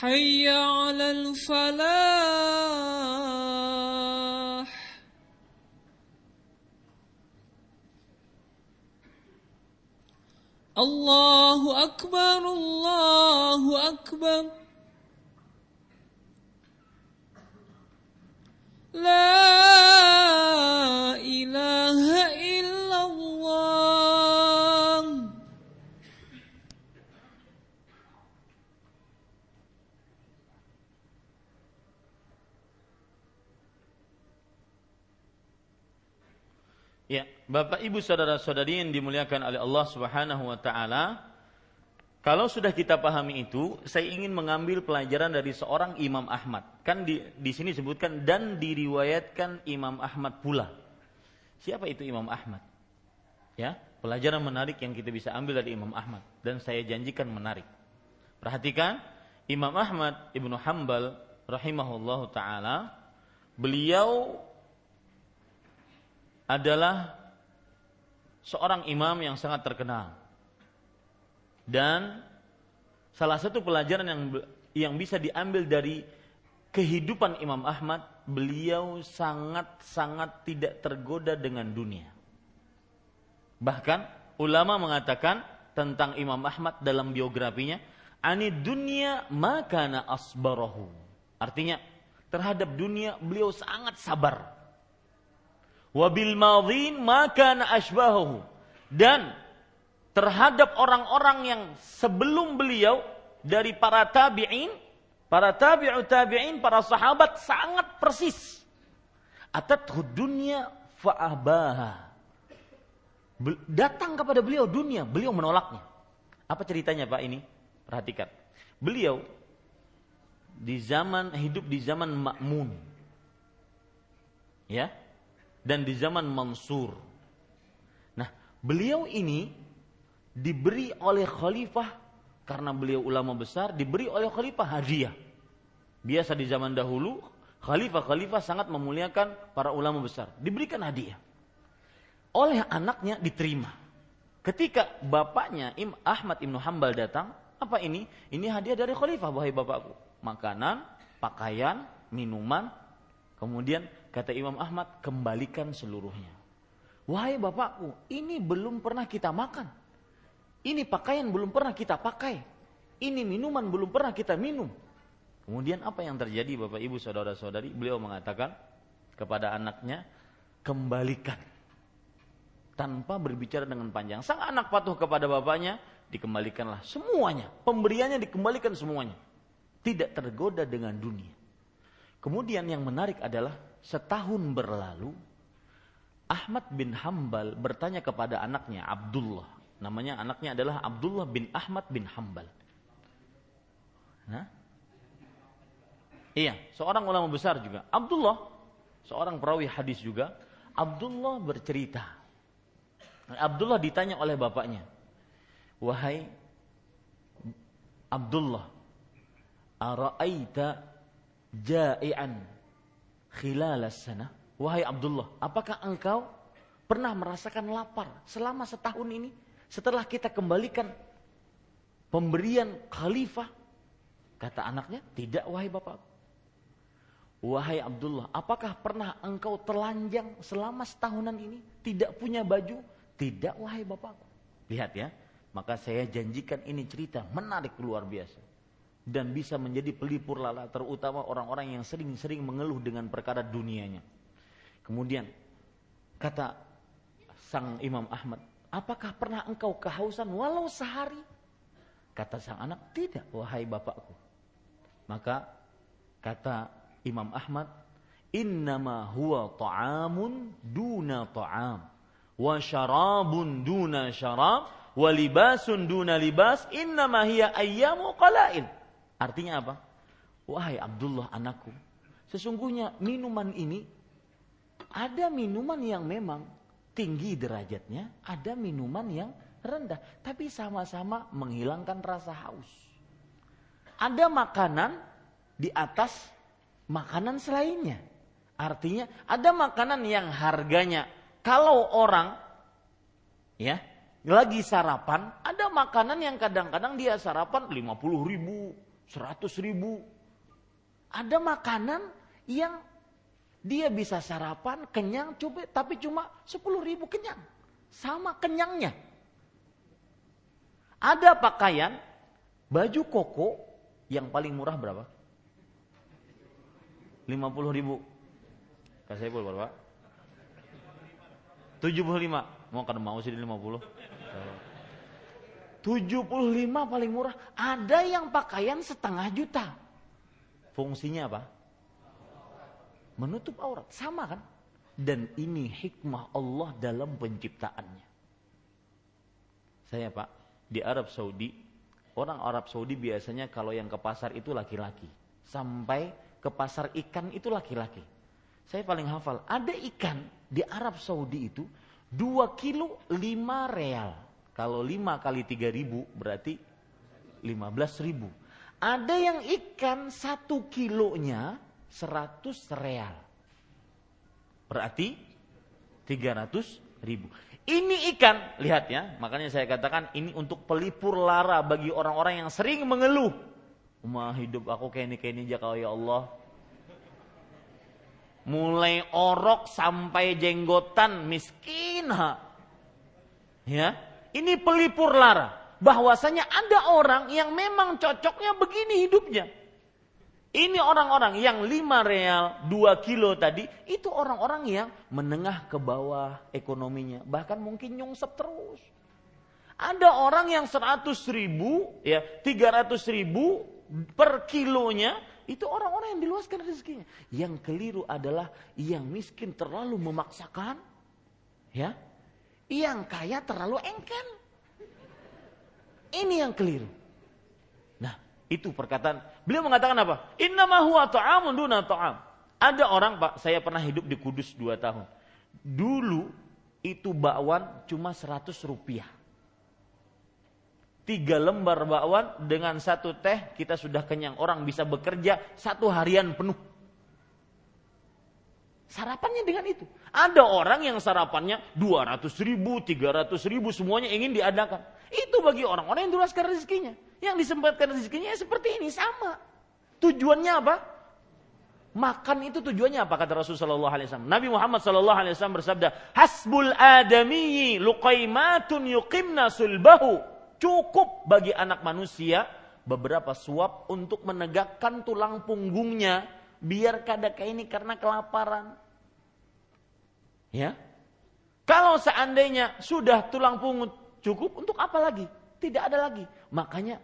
حي على الفلاح. الله أكبر الله أكبر. لا إله إلا Bapak Ibu saudara-saudari yang dimuliakan oleh Allah Subhanahu wa taala, kalau sudah kita pahami itu, saya ingin mengambil pelajaran dari seorang Imam Ahmad. Kan di, di sini disebutkan dan diriwayatkan Imam Ahmad pula. Siapa itu Imam Ahmad? Ya, pelajaran menarik yang kita bisa ambil dari Imam Ahmad dan saya janjikan menarik. Perhatikan, Imam Ahmad Ibnu Hambal rahimahullahu taala, beliau adalah seorang imam yang sangat terkenal dan salah satu pelajaran yang yang bisa diambil dari kehidupan Imam Ahmad, beliau sangat-sangat tidak tergoda dengan dunia. Bahkan ulama mengatakan tentang Imam Ahmad dalam biografinya, ani dunia makana asbarahu. Artinya terhadap dunia beliau sangat sabar. Wabil madhin makana asbahu. Dan terhadap orang-orang yang sebelum beliau dari para tabi'in, para tabi'u tabi'in, para sahabat sangat persis. Atat dunya fa'abaha. Datang kepada beliau dunia, beliau menolaknya. Apa ceritanya Pak ini? Perhatikan. Beliau di zaman hidup di zaman Makmun. Ya. Dan di zaman Mansur. Nah, beliau ini diberi oleh khalifah karena beliau ulama besar diberi oleh khalifah hadiah. Biasa di zaman dahulu khalifah-khalifah sangat memuliakan para ulama besar, diberikan hadiah. Oleh anaknya diterima. Ketika bapaknya Im Ahmad Ibnu Hambal datang, apa ini? Ini hadiah dari khalifah wahai bapakku. Makanan, pakaian, minuman. Kemudian kata Imam Ahmad, kembalikan seluruhnya. Wahai bapakku, ini belum pernah kita makan ini pakaian belum pernah kita pakai. Ini minuman belum pernah kita minum. Kemudian apa yang terjadi Bapak Ibu Saudara-saudari? Beliau mengatakan kepada anaknya, kembalikan. Tanpa berbicara dengan panjang. Sang anak patuh kepada bapaknya, dikembalikanlah semuanya. Pemberiannya dikembalikan semuanya. Tidak tergoda dengan dunia. Kemudian yang menarik adalah setahun berlalu Ahmad bin Hambal bertanya kepada anaknya Abdullah Namanya anaknya adalah Abdullah bin Ahmad bin Hambal. Nah, iya, seorang ulama besar juga. Abdullah, seorang perawi hadis juga. Abdullah bercerita. Abdullah ditanya oleh bapaknya, wahai Abdullah, ara'aita ja'ian khilalas sana? Wahai Abdullah, apakah engkau pernah merasakan lapar selama setahun ini? Setelah kita kembalikan pemberian khalifah, kata anaknya, tidak wahai bapak. Wahai Abdullah, apakah pernah engkau telanjang selama setahunan ini? Tidak punya baju? Tidak wahai bapakku. Lihat ya, maka saya janjikan ini cerita menarik luar biasa. Dan bisa menjadi pelipur lala terutama orang-orang yang sering-sering mengeluh dengan perkara dunianya. Kemudian kata sang Imam Ahmad, Apakah pernah engkau kehausan walau sehari? Kata sang anak, tidak wahai bapakku. Maka kata Imam Ahmad, innama huwa ta'amun duna ta'am. Wa syarabun duna syarab. Wa libasun duna libas. Innama hiya ayyamu qalail. Artinya apa? Wahai Abdullah anakku. Sesungguhnya minuman ini ada minuman yang memang tinggi derajatnya, ada minuman yang rendah, tapi sama-sama menghilangkan rasa haus. Ada makanan di atas makanan selainnya. Artinya ada makanan yang harganya kalau orang ya lagi sarapan, ada makanan yang kadang-kadang dia sarapan 50 ribu, 100 ribu. Ada makanan yang dia bisa sarapan, kenyang, coba, tapi cuma 10 ribu kenyang. Sama kenyangnya. Ada pakaian, baju koko yang paling murah berapa? 50 ribu. Kasih saya berapa? 75. Mau kan mau sih di 50. 75 paling murah. Ada yang pakaian setengah juta. Fungsinya apa? menutup aurat. Sama kan? dan ini hikmah Allah dalam penciptaannya. Saya Pak, di Arab Saudi, orang Arab Saudi biasanya kalau yang ke pasar itu laki-laki. Sampai ke pasar ikan itu laki-laki. Saya paling hafal, ada ikan di Arab Saudi itu 2 kilo 5 real. Kalau 5 kali 3 ribu berarti 15 ribu. Ada yang ikan 1 kilonya 100 real. Berarti 300 ribu. Ini ikan, lihat ya, makanya saya katakan ini untuk pelipur lara bagi orang-orang yang sering mengeluh. Umah hidup aku kayak ini kayak ini aja kalau ya Allah. Mulai orok sampai jenggotan miskin. Ya, ini pelipur lara. Bahwasanya ada orang yang memang cocoknya begini hidupnya. Ini orang-orang yang 5 real, 2 kilo tadi, itu orang-orang yang menengah ke bawah ekonominya. Bahkan mungkin nyungsep terus. Ada orang yang 100 ribu, ya 300 ribu per kilonya, itu orang-orang yang diluaskan rezekinya. Yang keliru adalah yang miskin terlalu memaksakan, ya, yang kaya terlalu engkel. Ini yang keliru. Itu perkataan. Beliau mengatakan apa? Innama huwa ta'amun duna ta'am. Ada orang, Pak, saya pernah hidup di Kudus dua tahun. Dulu itu bakwan cuma 100 rupiah. Tiga lembar bakwan dengan satu teh kita sudah kenyang. Orang bisa bekerja satu harian penuh. Sarapannya dengan itu. Ada orang yang sarapannya 200 ribu, 300 ribu semuanya ingin diadakan. Itu bagi orang-orang yang duraskan rezekinya. Yang disempatkan rezekinya ya seperti ini sama. Tujuannya apa? Makan itu tujuannya apa kata Rasulullah SAW? Nabi Muhammad SAW bersabda, Hasbul adami luqaimatun yuqimna sulbahu. Cukup bagi anak manusia beberapa suap untuk menegakkan tulang punggungnya biar kadang kayak ini karena kelaparan. Ya. Kalau seandainya sudah tulang punggung cukup untuk apa lagi? Tidak ada lagi. Makanya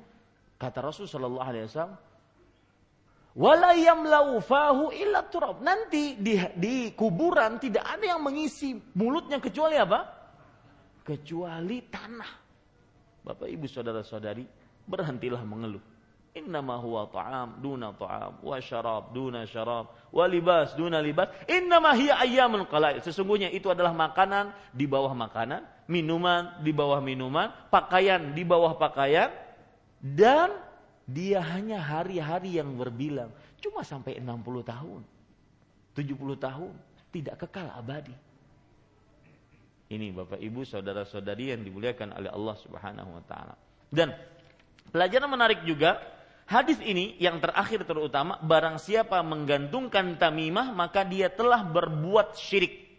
kata Rasul Shallallahu Alaihi Wasallam, laufahu illa turab. Nanti di, di kuburan tidak ada yang mengisi mulutnya kecuali apa? Kecuali tanah. Bapak ibu saudara saudari berhentilah mengeluh. Innama huwa ta'am duna ta'am wa syarab duna syarab wa libas duna libas. Innama hiya ayyamun qalail. Sesungguhnya itu adalah makanan di bawah makanan, minuman di bawah minuman, pakaian di bawah pakaian dan dia hanya hari-hari yang berbilang. Cuma sampai 60 tahun. 70 tahun. Tidak kekal abadi. Ini Bapak Ibu saudara-saudari yang dimuliakan oleh Allah Subhanahu wa taala. Dan pelajaran menarik juga Hadis ini yang terakhir terutama barang siapa menggantungkan tamimah maka dia telah berbuat syirik.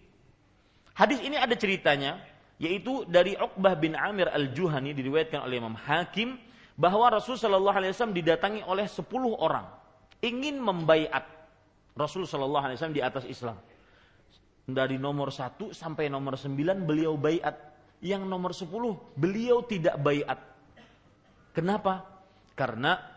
Hadis ini ada ceritanya yaitu dari Uqbah bin Amir Al-Juhani diriwayatkan oleh Imam Hakim bahwa Rasul Shallallahu alaihi wasallam didatangi oleh 10 orang ingin membaiat Rasul Shallallahu alaihi wasallam di atas Islam. Dari nomor 1 sampai nomor 9 beliau baiat. Yang nomor 10 beliau tidak baiat. Kenapa? Karena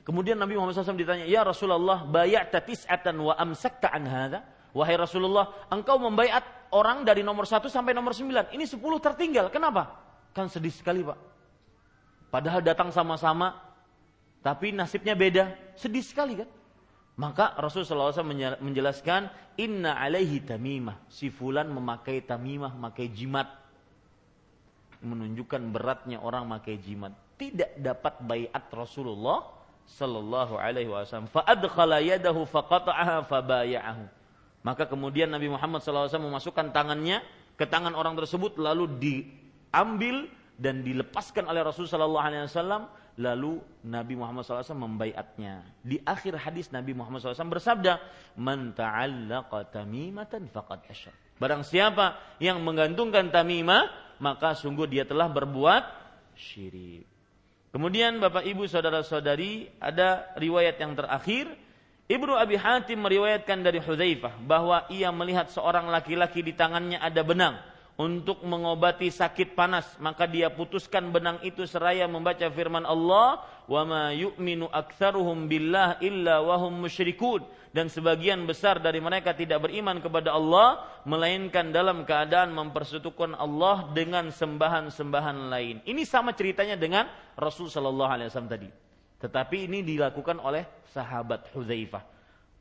Kemudian Nabi Muhammad SAW ditanya, Ya Rasulullah, bayat tis'atan wa amsakta an hadha? Wahai Rasulullah, engkau membayat orang dari nomor satu sampai nomor sembilan. Ini sepuluh tertinggal. Kenapa? Kan sedih sekali Pak. Padahal datang sama-sama, tapi nasibnya beda. Sedih sekali kan? Maka Rasulullah SAW menjelaskan, Inna alaihi tamimah. Si fulan memakai tamimah, memakai jimat. Menunjukkan beratnya orang memakai jimat. Tidak dapat bayat Rasulullah sallallahu alaihi wasallam. Fa adkhala yadahu faqata'aha fabaya'ahu. Maka kemudian Nabi Muhammad SAW memasukkan tangannya ke tangan orang tersebut lalu diambil dan dilepaskan oleh Rasul Sallallahu Alaihi Wasallam. Lalu Nabi Muhammad SAW membaiatnya. Di akhir hadis Nabi Muhammad SAW bersabda man ta'allaqa tamimatan faqad asyrak. Barang siapa yang menggantungkan tamimah maka sungguh dia telah berbuat syirik Kemudian Bapak Ibu saudara-saudari ada riwayat yang terakhir Ibnu Abi Hatim meriwayatkan dari Hudzaifah bahwa ia melihat seorang laki-laki di tangannya ada benang. Untuk mengobati sakit panas maka dia putuskan benang itu seraya membaca firman Allah wa ma yu'minu aktsaruhum billah illa wahum musyrikun dan sebagian besar dari mereka tidak beriman kepada Allah melainkan dalam keadaan mempersekutukan Allah dengan sembahan-sembahan lain. Ini sama ceritanya dengan Rasul sallallahu alaihi wasallam tadi. Tetapi ini dilakukan oleh sahabat Hudzaifah.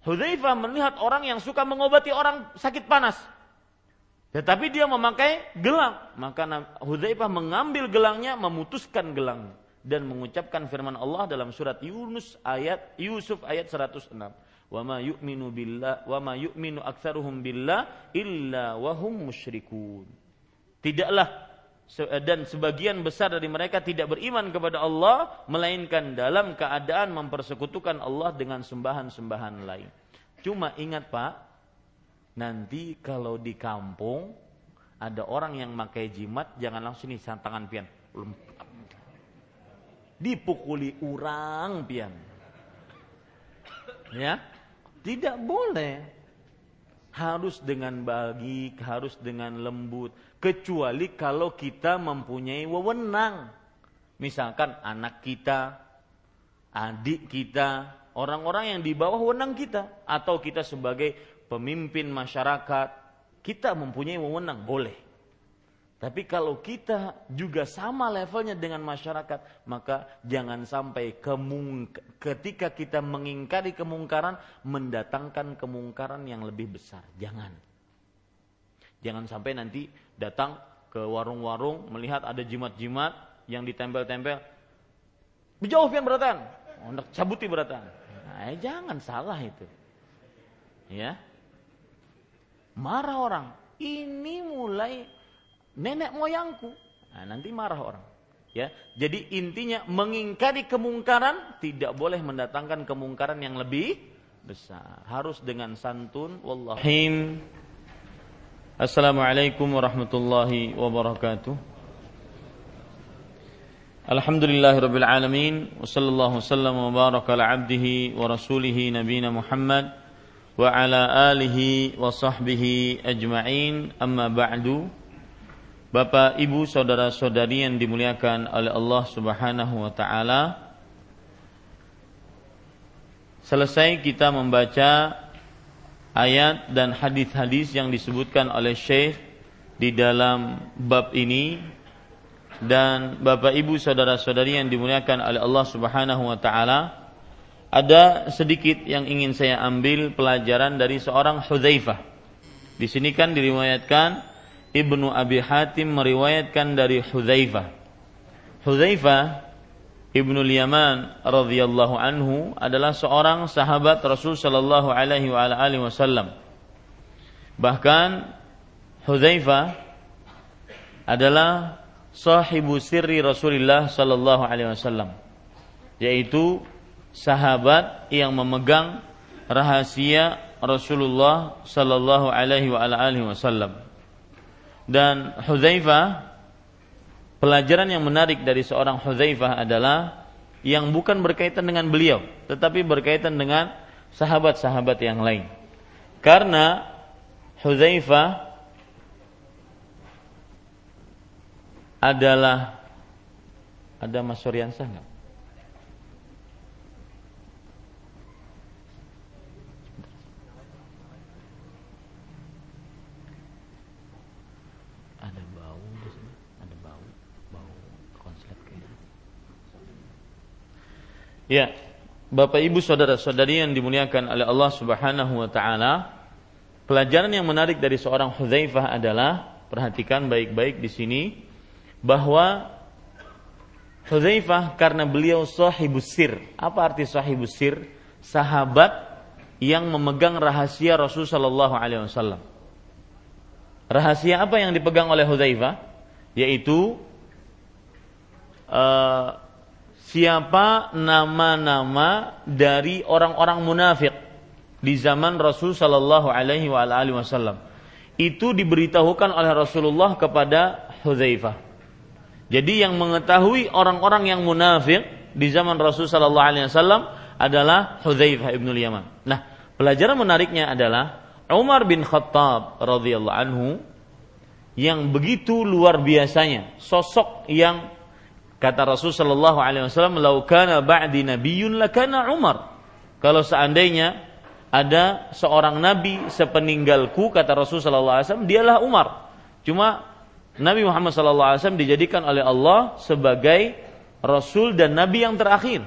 Hudzaifah melihat orang yang suka mengobati orang sakit panas. Tetapi dia memakai gelang. Maka Hudzaifah mengambil gelangnya, memutuskan gelangnya dan mengucapkan firman Allah dalam surat Yunus ayat Yusuf ayat 106. Wa ma yu'minu billah wa ma yu'minu aktsaruhum billah illa wa hum musyrikun. Tidaklah dan sebagian besar dari mereka tidak beriman kepada Allah melainkan dalam keadaan mempersekutukan Allah dengan sembahan-sembahan lain. Cuma ingat Pak, Nanti kalau di kampung ada orang yang pakai jimat, jangan langsung nih tangan pian. Dipukuli orang pian. Ya, tidak boleh. Harus dengan bagi, harus dengan lembut. Kecuali kalau kita mempunyai wewenang. Misalkan anak kita, adik kita, orang-orang yang di bawah wewenang kita. Atau kita sebagai pemimpin masyarakat, kita mempunyai wewenang, boleh. Tapi kalau kita juga sama levelnya dengan masyarakat, maka jangan sampai kemung, ketika kita mengingkari kemungkaran, mendatangkan kemungkaran yang lebih besar. Jangan. Jangan sampai nanti datang ke warung-warung, melihat ada jimat-jimat yang ditempel-tempel. Berjauh pian beratan. Untuk cabuti beratan. Nah, jangan salah itu. Ya, Marah orang. Ini mulai nenek moyangku. Nah, nanti marah orang. Ya, jadi intinya mengingkari kemungkaran tidak boleh mendatangkan kemungkaran yang lebih besar. Harus dengan santun. Wallahim. Assalamualaikum warahmatullahi wabarakatuh. Alhamdulillahirabbil alamin wa baraka ala abdihi wa rasulihi nabiyina Muhammad wa ala alihi wa sahbihi ajma'in. Amma ba'du. Bapak, Ibu, saudara-saudari yang dimuliakan oleh Allah Subhanahu wa taala. Selesai kita membaca ayat dan hadis-hadis yang disebutkan oleh Syekh di dalam bab ini. Dan Bapak Ibu saudara-saudari yang dimuliakan oleh Allah Subhanahu wa taala ada sedikit yang ingin saya ambil pelajaran dari seorang Hudzaifah. Di sini kan diriwayatkan Ibnu Abi Hatim meriwayatkan dari Hudzaifah. Hudzaifah Ibnu Yaman radhiyallahu anhu adalah seorang sahabat Rasul sallallahu alaihi wa alihi wasallam. Bahkan Hudzaifah adalah sahibu sirri Rasulullah sallallahu alaihi wasallam yaitu sahabat yang memegang rahasia Rasulullah sallallahu alaihi wasallam. Dan Hudzaifah pelajaran yang menarik dari seorang Hudzaifah adalah yang bukan berkaitan dengan beliau, tetapi berkaitan dengan sahabat-sahabat yang lain. Karena Hudzaifah adalah ada Mas Suryansah enggak? Ya, Bapak Ibu saudara-saudari yang dimuliakan oleh Allah Subhanahu wa taala, pelajaran yang menarik dari seorang Hudzaifah adalah perhatikan baik-baik di sini bahwa Hudzaifah karena beliau sahibus sir. Apa arti sahibus sir? Sahabat yang memegang rahasia Rasul sallallahu alaihi wasallam. Rahasia apa yang dipegang oleh Hudzaifah? Yaitu uh, siapa nama-nama dari orang-orang munafik di zaman Rasul Shallallahu Alaihi Wasallam itu diberitahukan oleh Rasulullah kepada Hudzaifah. Jadi yang mengetahui orang-orang yang munafik di zaman Rasul Shallallahu Alaihi Wasallam adalah Hudzaifah ibnul Yaman. Nah, pelajaran menariknya adalah Umar bin Khattab radhiyallahu anhu yang begitu luar biasanya, sosok yang kata Rasul Shallallahu Alaihi Wasallam, "Laukana ba'di nabiyyun lakana Umar." Kalau seandainya ada seorang nabi sepeninggalku kata Rasul Shallallahu Alaihi Wasallam, dialah Umar. Cuma Nabi Muhammad Shallallahu Alaihi Wasallam dijadikan oleh Allah sebagai Rasul dan Nabi yang terakhir.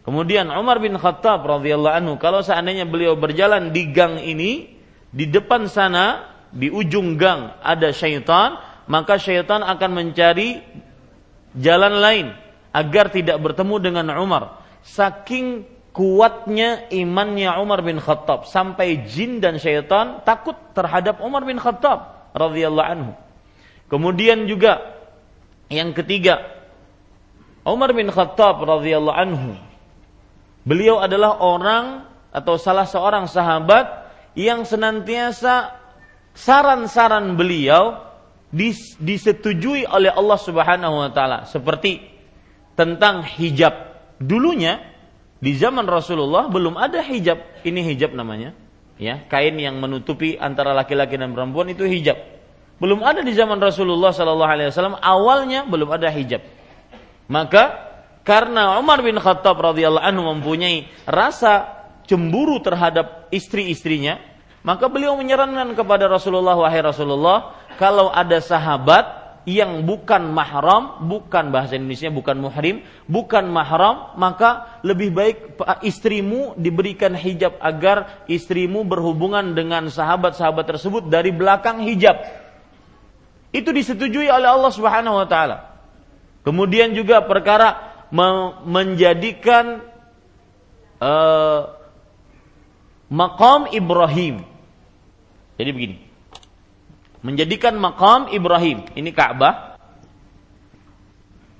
Kemudian Umar bin Khattab radhiyallahu anhu kalau seandainya beliau berjalan di gang ini di depan sana di ujung gang ada syaitan maka syaitan akan mencari jalan lain agar tidak bertemu dengan Umar. Saking kuatnya imannya Umar bin Khattab. Sampai jin dan syaitan takut terhadap Umar bin Khattab radhiyallahu anhu. Kemudian juga yang ketiga Umar bin Khattab radhiyallahu anhu. Beliau adalah orang atau salah seorang sahabat yang senantiasa saran-saran beliau disetujui oleh Allah Subhanahu wa taala seperti tentang hijab. Dulunya di zaman Rasulullah belum ada hijab. Ini hijab namanya, ya, kain yang menutupi antara laki-laki dan perempuan itu hijab. Belum ada di zaman Rasulullah sallallahu alaihi wasallam awalnya belum ada hijab. Maka karena Umar bin Khattab radhiyallahu anhu mempunyai rasa cemburu terhadap istri-istrinya, maka beliau menyarankan kepada Rasulullah wahai Rasulullah, kalau ada sahabat yang bukan mahram, bukan bahasa Indonesia bukan muhrim, bukan mahram, maka lebih baik istrimu diberikan hijab agar istrimu berhubungan dengan sahabat-sahabat tersebut dari belakang hijab. Itu disetujui oleh Allah Subhanahu wa taala. Kemudian juga perkara menjadikan uh, makam Ibrahim. Jadi begini. Menjadikan makam Ibrahim. Ini Ka'bah.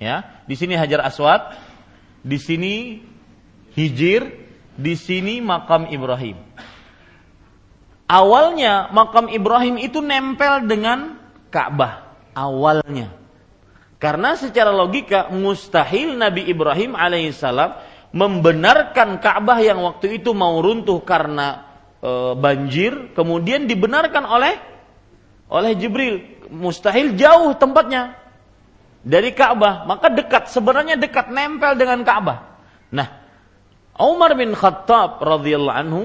Ya, di sini Hajar Aswad, di sini Hijir, di sini makam Ibrahim. Awalnya makam Ibrahim itu nempel dengan Ka'bah. Awalnya. Karena secara logika mustahil Nabi Ibrahim alaihissalam membenarkan Ka'bah yang waktu itu mau runtuh karena e, banjir, kemudian dibenarkan oleh oleh Jibril. Mustahil jauh tempatnya dari Ka'bah, maka dekat sebenarnya dekat nempel dengan Ka'bah. Nah, Umar bin Khattab radhiyallahu anhu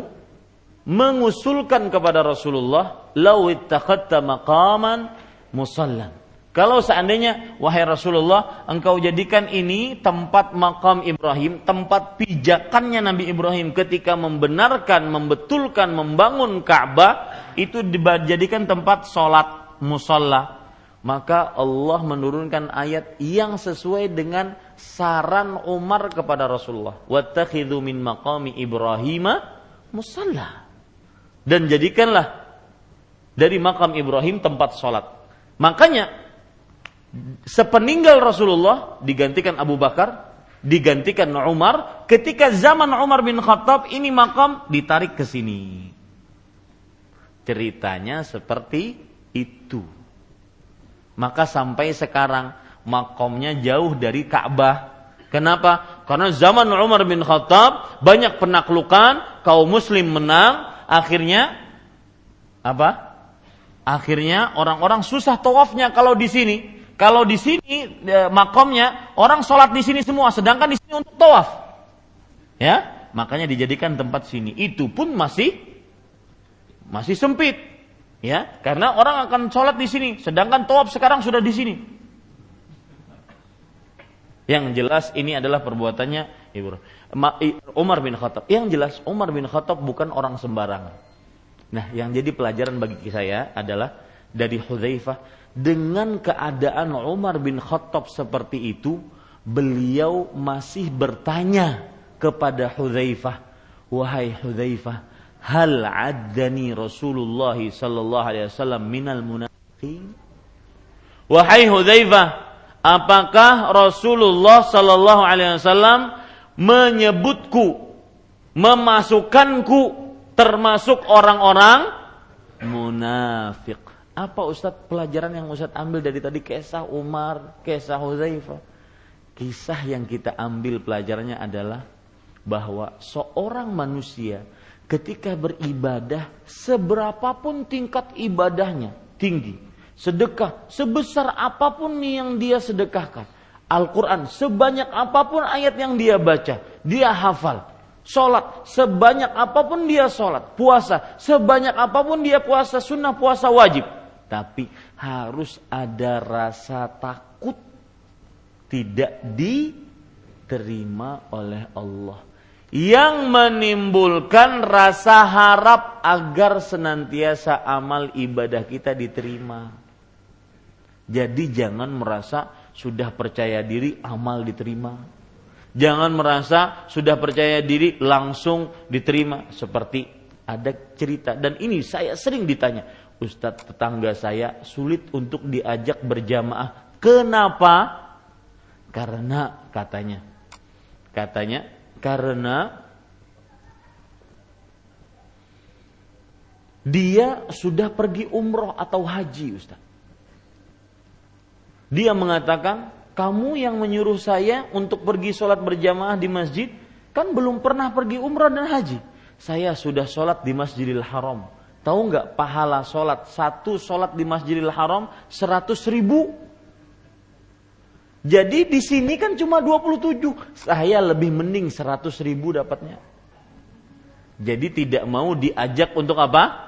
mengusulkan kepada Rasulullah, "Lau ittakhadta maqaman musallan." Kalau seandainya wahai Rasulullah engkau jadikan ini tempat makam Ibrahim, tempat pijakannya Nabi Ibrahim ketika membenarkan, membetulkan, membangun Ka'bah itu dijadikan tempat sholat musola. Maka Allah menurunkan ayat yang sesuai dengan saran Umar kepada Rasulullah. Wattakhidhu min maqami Ibrahim musalla. Dan jadikanlah dari makam Ibrahim tempat sholat. Makanya sepeninggal Rasulullah digantikan Abu Bakar, digantikan Umar. Ketika zaman Umar bin Khattab ini makam ditarik ke sini. Ceritanya seperti itu. Maka sampai sekarang makomnya jauh dari Ka'bah. Kenapa? Karena zaman Umar bin Khattab banyak penaklukan, kaum muslim menang, akhirnya apa? Akhirnya orang-orang susah tawafnya kalau di sini. Kalau di sini e, makomnya orang sholat di sini semua, sedangkan di sini untuk tawaf, ya makanya dijadikan tempat sini. Itu pun masih masih sempit, ya karena orang akan sholat di sini, sedangkan tawaf sekarang sudah di sini. Yang jelas ini adalah perbuatannya Umar bin Khattab. Yang jelas Umar bin Khattab bukan orang sembarangan. Nah, yang jadi pelajaran bagi saya adalah dari Hudzaifah dengan keadaan Umar bin Khattab seperti itu, beliau masih bertanya kepada Hudzaifah, "Wahai Hudzaifah, hal addani Rasulullah sallallahu alaihi wasallam minal munafiqin?" Wahai Hudzaifah, apakah Rasulullah sallallahu alaihi wasallam menyebutku, memasukkanku termasuk orang-orang munafik? Apa Ustadz pelajaran yang Ustadz ambil dari tadi kisah Umar, kisah Huzaifah? Kisah yang kita ambil pelajarannya adalah bahwa seorang manusia ketika beribadah seberapapun tingkat ibadahnya tinggi, Sedekah sebesar apa pun yang dia sedekahkan. Al-Quran sebanyak apa pun ayat yang dia baca, dia hafal. Sholat sebanyak apa pun dia sholat, puasa sebanyak apa pun dia puasa sunnah puasa wajib. Tapi harus ada rasa takut tidak diterima oleh Allah yang menimbulkan rasa harap agar senantiasa amal ibadah kita diterima. Jadi jangan merasa sudah percaya diri amal diterima. Jangan merasa sudah percaya diri langsung diterima seperti ada cerita dan ini saya sering ditanya, Ustadz tetangga saya sulit untuk diajak berjamaah. Kenapa? Karena katanya katanya karena dia sudah pergi umroh atau haji Ustaz. Dia mengatakan, kamu yang menyuruh saya untuk pergi sholat berjamaah di masjid, kan belum pernah pergi umrah dan haji. Saya sudah sholat di Masjidil Haram. Tahu nggak pahala sholat satu sholat di Masjidil Haram seratus ribu? Jadi di sini kan cuma 27, saya lebih mending seratus ribu dapatnya. Jadi tidak mau diajak untuk apa?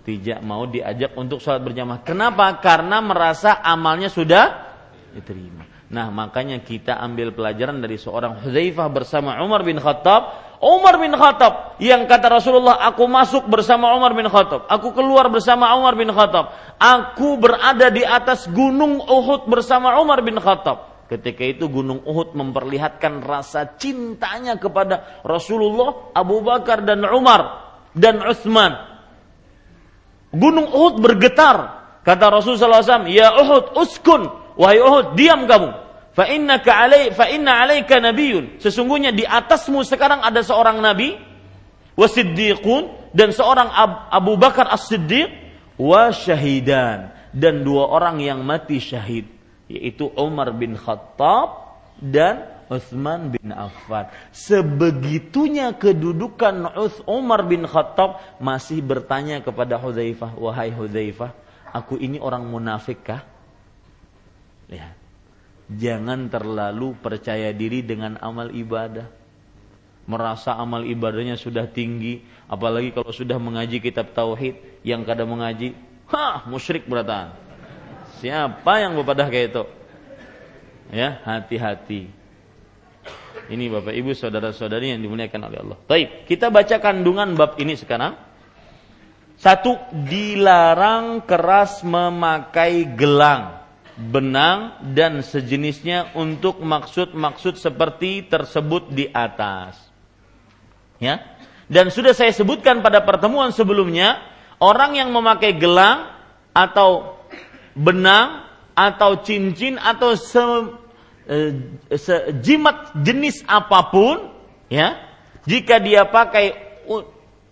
tidak mau diajak untuk sholat berjamaah. Kenapa? Karena merasa amalnya sudah diterima. Nah makanya kita ambil pelajaran dari seorang Hudzaifah bersama Umar bin Khattab. Umar bin Khattab yang kata Rasulullah, aku masuk bersama Umar bin Khattab. Aku keluar bersama Umar bin Khattab. Aku berada di atas gunung Uhud bersama Umar bin Khattab. Ketika itu gunung Uhud memperlihatkan rasa cintanya kepada Rasulullah, Abu Bakar dan Umar dan Utsman Gunung Uhud bergetar. Kata Rasulullah SAW, Ya Uhud, uskun. Wahai Uhud, diam kamu. Fa innaka alai fa inna alaika nabiyyun. Sesungguhnya di atasmu sekarang ada seorang nabi wasiddiqun dan seorang Abu Bakar As-Siddiq wa syahidan dan dua orang yang mati syahid yaitu Umar bin Khattab dan Uthman bin Affan. Sebegitunya kedudukan Umar bin Khattab masih bertanya kepada Hudzaifah, "Wahai Hudzaifah, aku ini orang munafik kah?" Ya. Jangan terlalu percaya diri dengan amal ibadah. Merasa amal ibadahnya sudah tinggi, apalagi kalau sudah mengaji kitab tauhid yang kadang mengaji, "Hah, musyrik beratan." Siapa yang berpadah kayak itu? Ya, hati-hati ini Bapak Ibu saudara-saudari yang dimuliakan oleh Allah. Baik, kita baca kandungan bab ini sekarang. Satu, dilarang keras memakai gelang, benang dan sejenisnya untuk maksud-maksud seperti tersebut di atas. Ya. Dan sudah saya sebutkan pada pertemuan sebelumnya, orang yang memakai gelang atau benang atau cincin atau Eh, jimat jenis apa pun ya jika dia pakai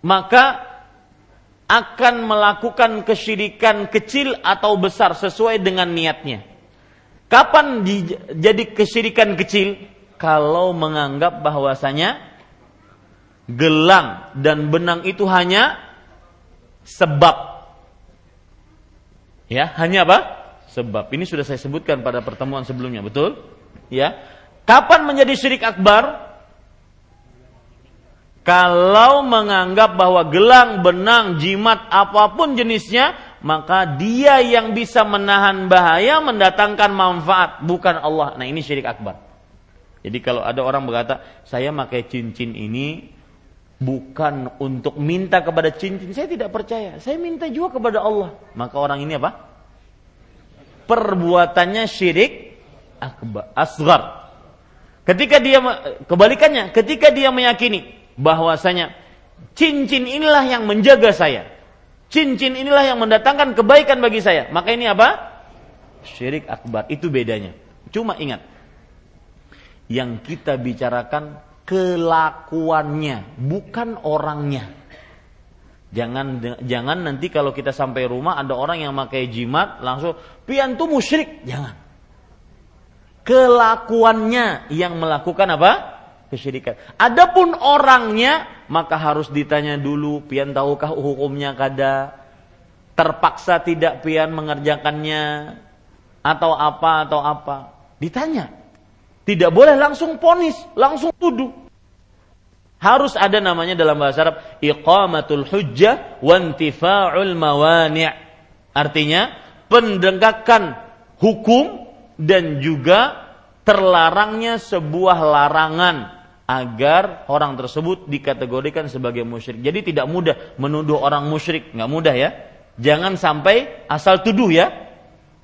maka akan melakukan kesyirikan kecil atau besar sesuai dengan niatnya. Kapan di, jadi kesyirikan kecil? Kalau menganggap bahwasanya gelang dan benang itu hanya sebab. Ya, hanya apa? Sebab. Ini sudah saya sebutkan pada pertemuan sebelumnya, betul? Ya. Kapan menjadi syirik akbar? Kalau menganggap bahwa gelang, benang, jimat, apa pun jenisnya, maka dia yang bisa menahan bahaya, mendatangkan manfaat, bukan Allah. Nah ini syirik akbar. Jadi kalau ada orang berkata, saya pakai cincin ini bukan untuk minta kepada cincin, saya tidak percaya. Saya minta juga kepada Allah. Maka orang ini apa? Perbuatannya syirik akbar asgar. Ketika dia kebalikannya, ketika dia meyakini bahwasanya cincin inilah yang menjaga saya. Cincin inilah yang mendatangkan kebaikan bagi saya. Maka ini apa? Syirik akbar. Itu bedanya. Cuma ingat, yang kita bicarakan kelakuannya, bukan orangnya. Jangan jangan nanti kalau kita sampai rumah ada orang yang pakai jimat langsung pian tuh musyrik. Jangan kelakuannya yang melakukan apa? Kesyirikan. Adapun orangnya maka harus ditanya dulu, pian tahukah hukumnya kada? terpaksa tidak pian mengerjakannya atau apa atau apa. Ditanya. Tidak boleh langsung ponis, langsung tuduh. Harus ada namanya dalam bahasa Arab iqamatul hujjah wa intifa'ul mawani'. Artinya pendegakan hukum dan juga terlarangnya sebuah larangan agar orang tersebut dikategorikan sebagai musyrik. Jadi tidak mudah menuduh orang musyrik, nggak mudah ya. Jangan sampai asal tuduh ya.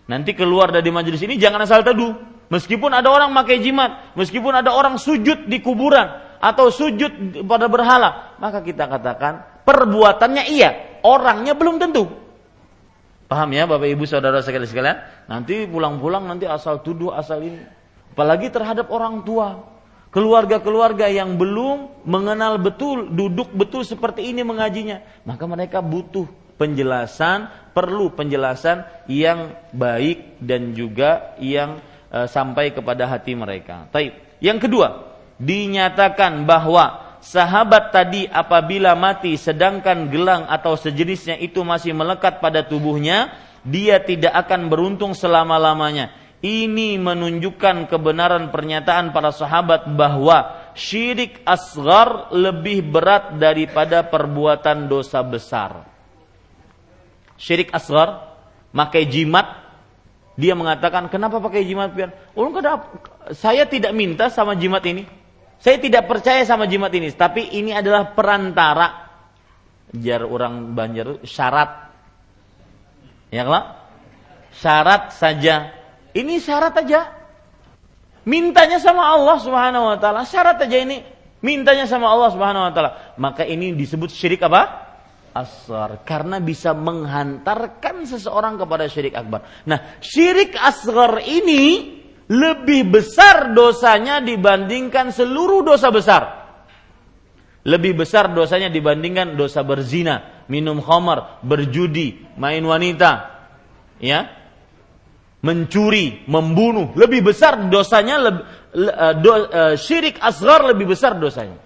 Nanti keluar dari majelis ini jangan asal tuduh. Meskipun ada orang pakai jimat, meskipun ada orang sujud di kuburan atau sujud pada berhala, maka kita katakan perbuatannya iya, orangnya belum tentu. Paham ya Bapak Ibu Saudara sekalian? Nanti pulang-pulang nanti asal tuduh asal ini. Apalagi terhadap orang tua keluarga-keluarga yang belum mengenal betul, duduk betul seperti ini mengajinya, maka mereka butuh penjelasan, perlu penjelasan yang baik dan juga yang e, sampai kepada hati mereka. Taib. Yang kedua, dinyatakan bahwa sahabat tadi apabila mati sedangkan gelang atau sejenisnya itu masih melekat pada tubuhnya, dia tidak akan beruntung selama-lamanya ini menunjukkan kebenaran pernyataan para sahabat bahwa syirik asgar lebih berat daripada perbuatan dosa besar. Syirik asgar, pakai jimat, dia mengatakan, kenapa pakai jimat pian? Saya tidak minta sama jimat ini. Saya tidak percaya sama jimat ini, tapi ini adalah perantara. Jar orang Banjar syarat. Ya kalau Syarat saja ini syarat aja. Mintanya sama Allah Subhanahu wa taala. Syarat aja ini. Mintanya sama Allah Subhanahu wa taala. Maka ini disebut syirik apa? Asgar karena bisa menghantarkan seseorang kepada syirik akbar. Nah, syirik asgar ini lebih besar dosanya dibandingkan seluruh dosa besar. Lebih besar dosanya dibandingkan dosa berzina, minum khamar, berjudi, main wanita, ya, mencuri, membunuh, lebih besar dosanya, do, uh, syirik asgar lebih besar dosanya.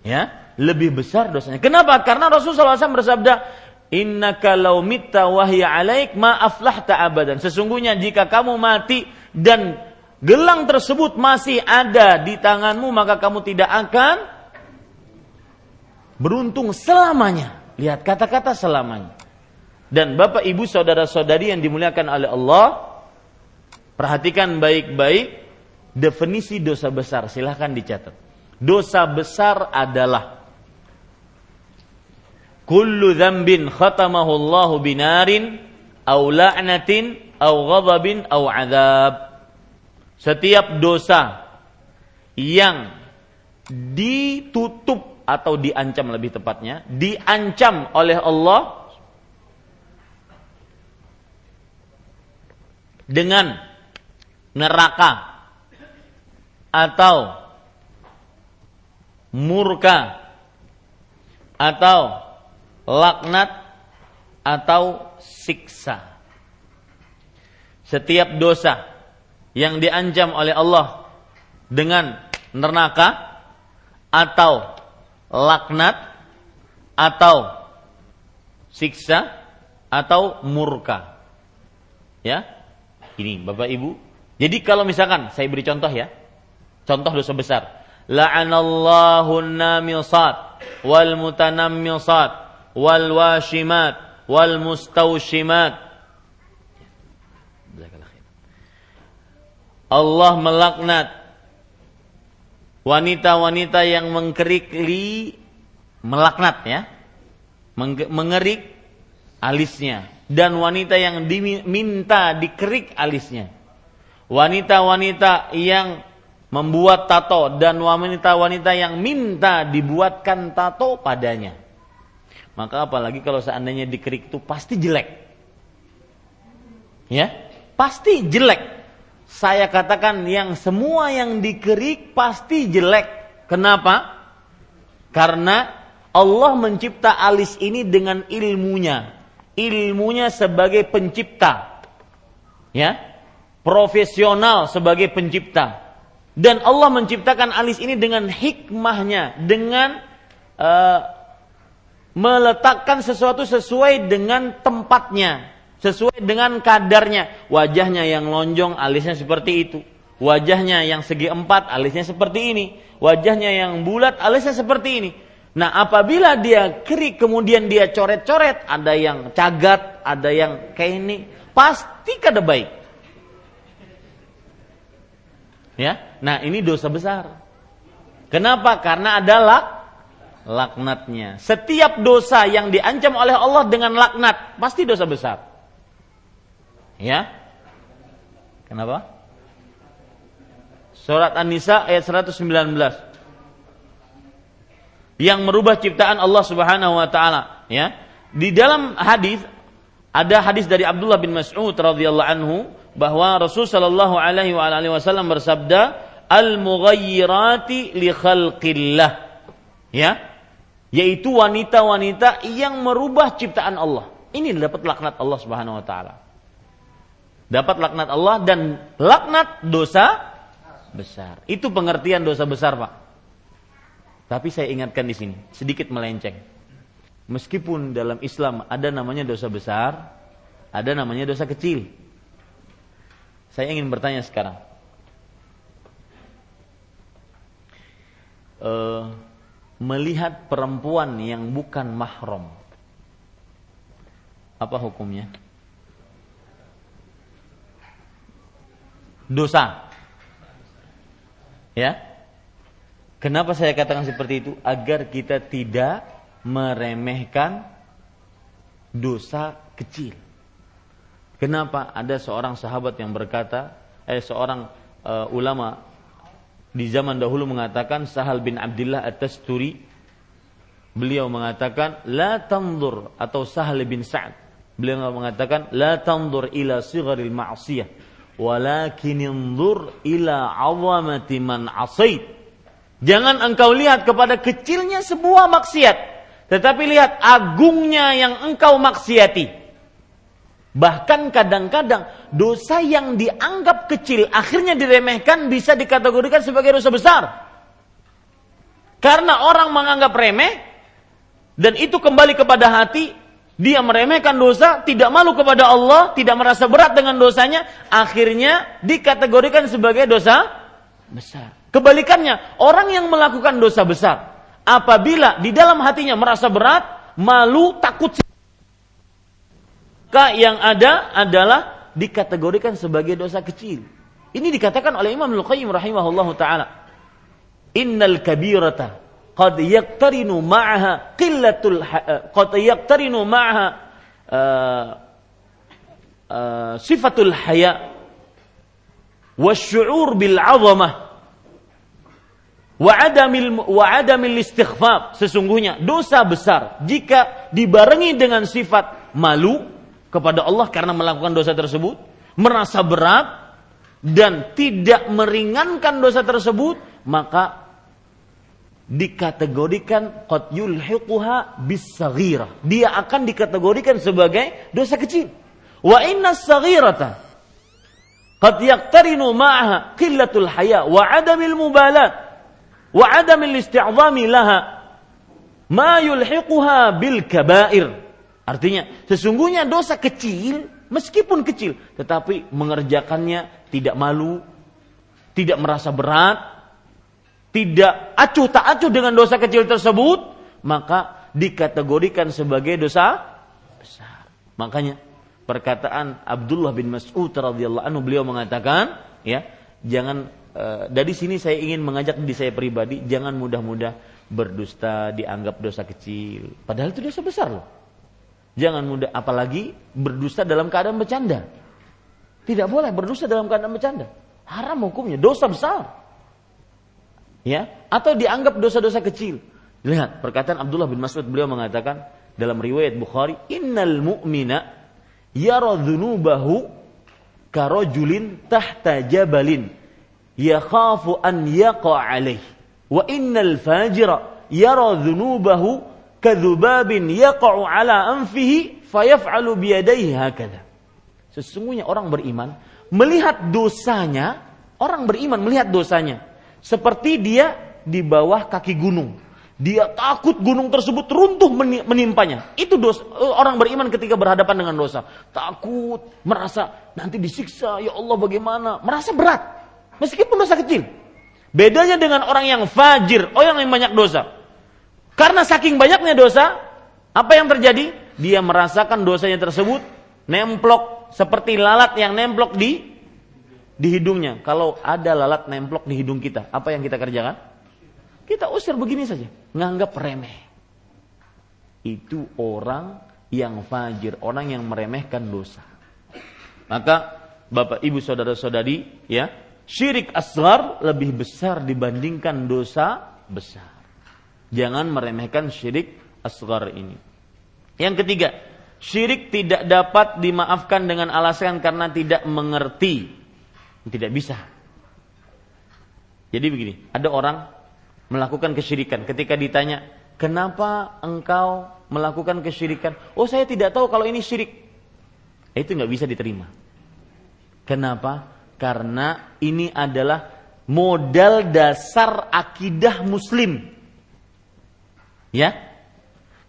Ya, lebih besar dosanya. Kenapa? Karena Rasulullah SAW bersabda, Inna kalau mitta wahya alaik ma aflahta abadan. Sesungguhnya jika kamu mati dan gelang tersebut masih ada di tanganmu, maka kamu tidak akan beruntung selamanya. Lihat kata-kata selamanya. Dan Bapak Ibu saudara-saudari yang dimuliakan oleh Allah, perhatikan baik-baik definisi dosa besar. Silahkan dicatat. Dosa besar adalah kullu dzambin khatamahu Allahu binarin au la'natin au ghadabin au adzab. Setiap dosa yang ditutup atau diancam lebih tepatnya, diancam oleh Allah dengan neraka atau murka atau laknat atau siksa. Setiap dosa yang diancam oleh Allah dengan neraka atau laknat atau siksa atau murka. Ya, ini Bapak Ibu. Jadi kalau misalkan saya beri contoh ya. Contoh dosa besar. La'anallahu namisat wal mutanammisat wal washimat wal mustawshimat. Allah melaknat wanita-wanita yang mengkerikli melaknat ya. Mengerik alisnya dan wanita yang diminta dikerik alisnya. Wanita-wanita yang membuat tato dan wanita-wanita yang minta dibuatkan tato padanya. Maka apalagi kalau seandainya dikerik itu pasti jelek. Ya, pasti jelek. Saya katakan yang semua yang dikerik pasti jelek. Kenapa? Karena Allah mencipta alis ini dengan ilmunya ilmunya sebagai pencipta. Ya. Profesional sebagai pencipta. Dan Allah menciptakan alis ini dengan hikmahnya, dengan uh, meletakkan sesuatu sesuai dengan tempatnya, sesuai dengan kadarnya. Wajahnya yang lonjong, alisnya seperti itu. Wajahnya yang segi empat, alisnya seperti ini. Wajahnya yang bulat, alisnya seperti ini. Nah, apabila dia keri kemudian dia coret-coret, ada yang cagat, ada yang kayak ini, pasti kada baik. Ya, nah ini dosa besar. Kenapa? Karena adalah laknatnya. Setiap dosa yang diancam oleh Allah dengan laknat pasti dosa besar. Ya? Kenapa? Surat An-Nisa ayat 119. Yang merubah ciptaan Allah Subhanahu wa taala, ya. Di dalam hadis ada hadis dari Abdullah bin Mas'ud radhiyallahu anhu bahwa Rasul sallallahu alaihi wasallam bersabda, "Al-mughayyirati li khalqillah." Ya, yaitu wanita-wanita yang merubah ciptaan Allah. Ini dapat laknat Allah Subhanahu wa taala. Dapat laknat Allah dan laknat dosa besar. Itu pengertian dosa besar, Pak. Tapi saya ingatkan di sini, sedikit melenceng. Meskipun dalam Islam ada namanya dosa besar, ada namanya dosa kecil. Saya ingin bertanya sekarang. Uh, melihat perempuan yang bukan mahram. Apa hukumnya? Dosa. Ya. Kenapa saya katakan seperti itu? Agar kita tidak meremehkan dosa kecil. Kenapa ada seorang sahabat yang berkata, eh seorang uh, ulama di zaman dahulu mengatakan Sahal bin Abdullah At-Tasturi beliau mengatakan la tandur atau Sahal bin Sa'ad beliau mengatakan la tandur ila sigharil ma'siyah walakin ila awamati man asait jangan engkau lihat kepada kecilnya sebuah maksiat tetapi lihat agungnya yang engkau maksiati Bahkan kadang-kadang dosa yang dianggap kecil akhirnya diremehkan bisa dikategorikan sebagai dosa besar. Karena orang menganggap remeh dan itu kembali kepada hati, dia meremehkan dosa, tidak malu kepada Allah, tidak merasa berat dengan dosanya, akhirnya dikategorikan sebagai dosa besar. Kebalikannya, orang yang melakukan dosa besar, apabila di dalam hatinya merasa berat, malu, takut maka yang ada adalah dikategorikan sebagai dosa kecil. Ini dikatakan oleh Imam Al-Qayyim rahimahullahu taala. Innal kabirata qad yaqtarinu ma'aha qillatul eh, qad yaqtarinu ma'aha uh, uh, sifatul haya wasyu'ur bil 'azamah wa adamil wa istighfar sesungguhnya dosa besar jika dibarengi dengan sifat malu kepada Allah karena melakukan dosa tersebut, merasa berat dan tidak meringankan dosa tersebut, maka dikategorikan qad yulhiquha bisaghirah. Dia akan dikategorikan sebagai dosa kecil. Wa inna saghirata qad yaqtarinu ma'aha qillatul haya wa adamil mubalat wa adamil isti'zami laha ma yulhiquha bil kabair Artinya sesungguhnya dosa kecil meskipun kecil tetapi mengerjakannya tidak malu, tidak merasa berat, tidak acuh tak acuh dengan dosa kecil tersebut, maka dikategorikan sebagai dosa besar. Makanya perkataan Abdullah bin Mas'ud radhiyallahu anhu beliau mengatakan, ya, jangan dari sini saya ingin mengajak di saya pribadi jangan mudah-mudah berdusta dianggap dosa kecil. Padahal itu dosa besar loh. Jangan mudah apalagi berdusta dalam keadaan bercanda. Tidak boleh berdusta dalam keadaan bercanda. Haram hukumnya, dosa besar. Ya, atau dianggap dosa-dosa kecil. Lihat perkataan Abdullah bin Mas'ud beliau mengatakan dalam riwayat Bukhari, "Innal mu'mina yara dzunubahu karajulin tahta jabalin yakhafu an yaqa alaih wa innal fajira yara dzunubahu kadzubabin yaqa'u ala anfihi fayaf'alu biyadaihi hakadha. Sesungguhnya orang beriman melihat dosanya, orang beriman melihat dosanya seperti dia di bawah kaki gunung Dia takut gunung tersebut runtuh menimpanya. Itu dosa, orang beriman ketika berhadapan dengan dosa. Takut, merasa nanti disiksa, ya Allah bagaimana. Merasa berat. Meskipun dosa kecil. Bedanya dengan orang yang fajir, orang yang banyak dosa. Karena saking banyaknya dosa, apa yang terjadi? Dia merasakan dosanya tersebut nemplok seperti lalat yang nemplok di di hidungnya. Kalau ada lalat nemplok di hidung kita, apa yang kita kerjakan? Kita usir begini saja, nganggap remeh. Itu orang yang fajir, orang yang meremehkan dosa. Maka Bapak Ibu saudara-saudari, ya, syirik asgar lebih besar dibandingkan dosa besar. Jangan meremehkan syirik asgar ini. Yang ketiga, syirik tidak dapat dimaafkan dengan alasan karena tidak mengerti. Tidak bisa. Jadi begini, ada orang melakukan kesyirikan. Ketika ditanya, kenapa engkau melakukan kesyirikan? Oh saya tidak tahu kalau ini syirik. Itu nggak bisa diterima. Kenapa? Karena ini adalah modal dasar akidah muslim. Ya?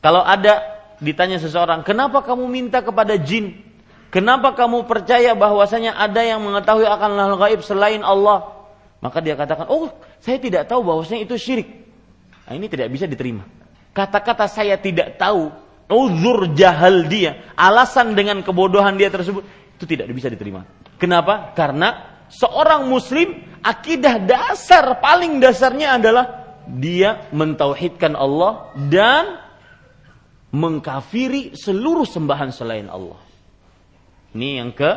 Kalau ada ditanya seseorang, kenapa kamu minta kepada jin? Kenapa kamu percaya bahwasanya ada yang mengetahui akan hal gaib selain Allah? Maka dia katakan, oh saya tidak tahu bahwasanya itu syirik. Nah, ini tidak bisa diterima. Kata-kata saya tidak tahu, uzur jahal dia, alasan dengan kebodohan dia tersebut, itu tidak bisa diterima. Kenapa? Karena seorang muslim, akidah dasar, paling dasarnya adalah dia mentauhidkan Allah dan mengkafiri seluruh sembahan selain Allah. Ini yang ke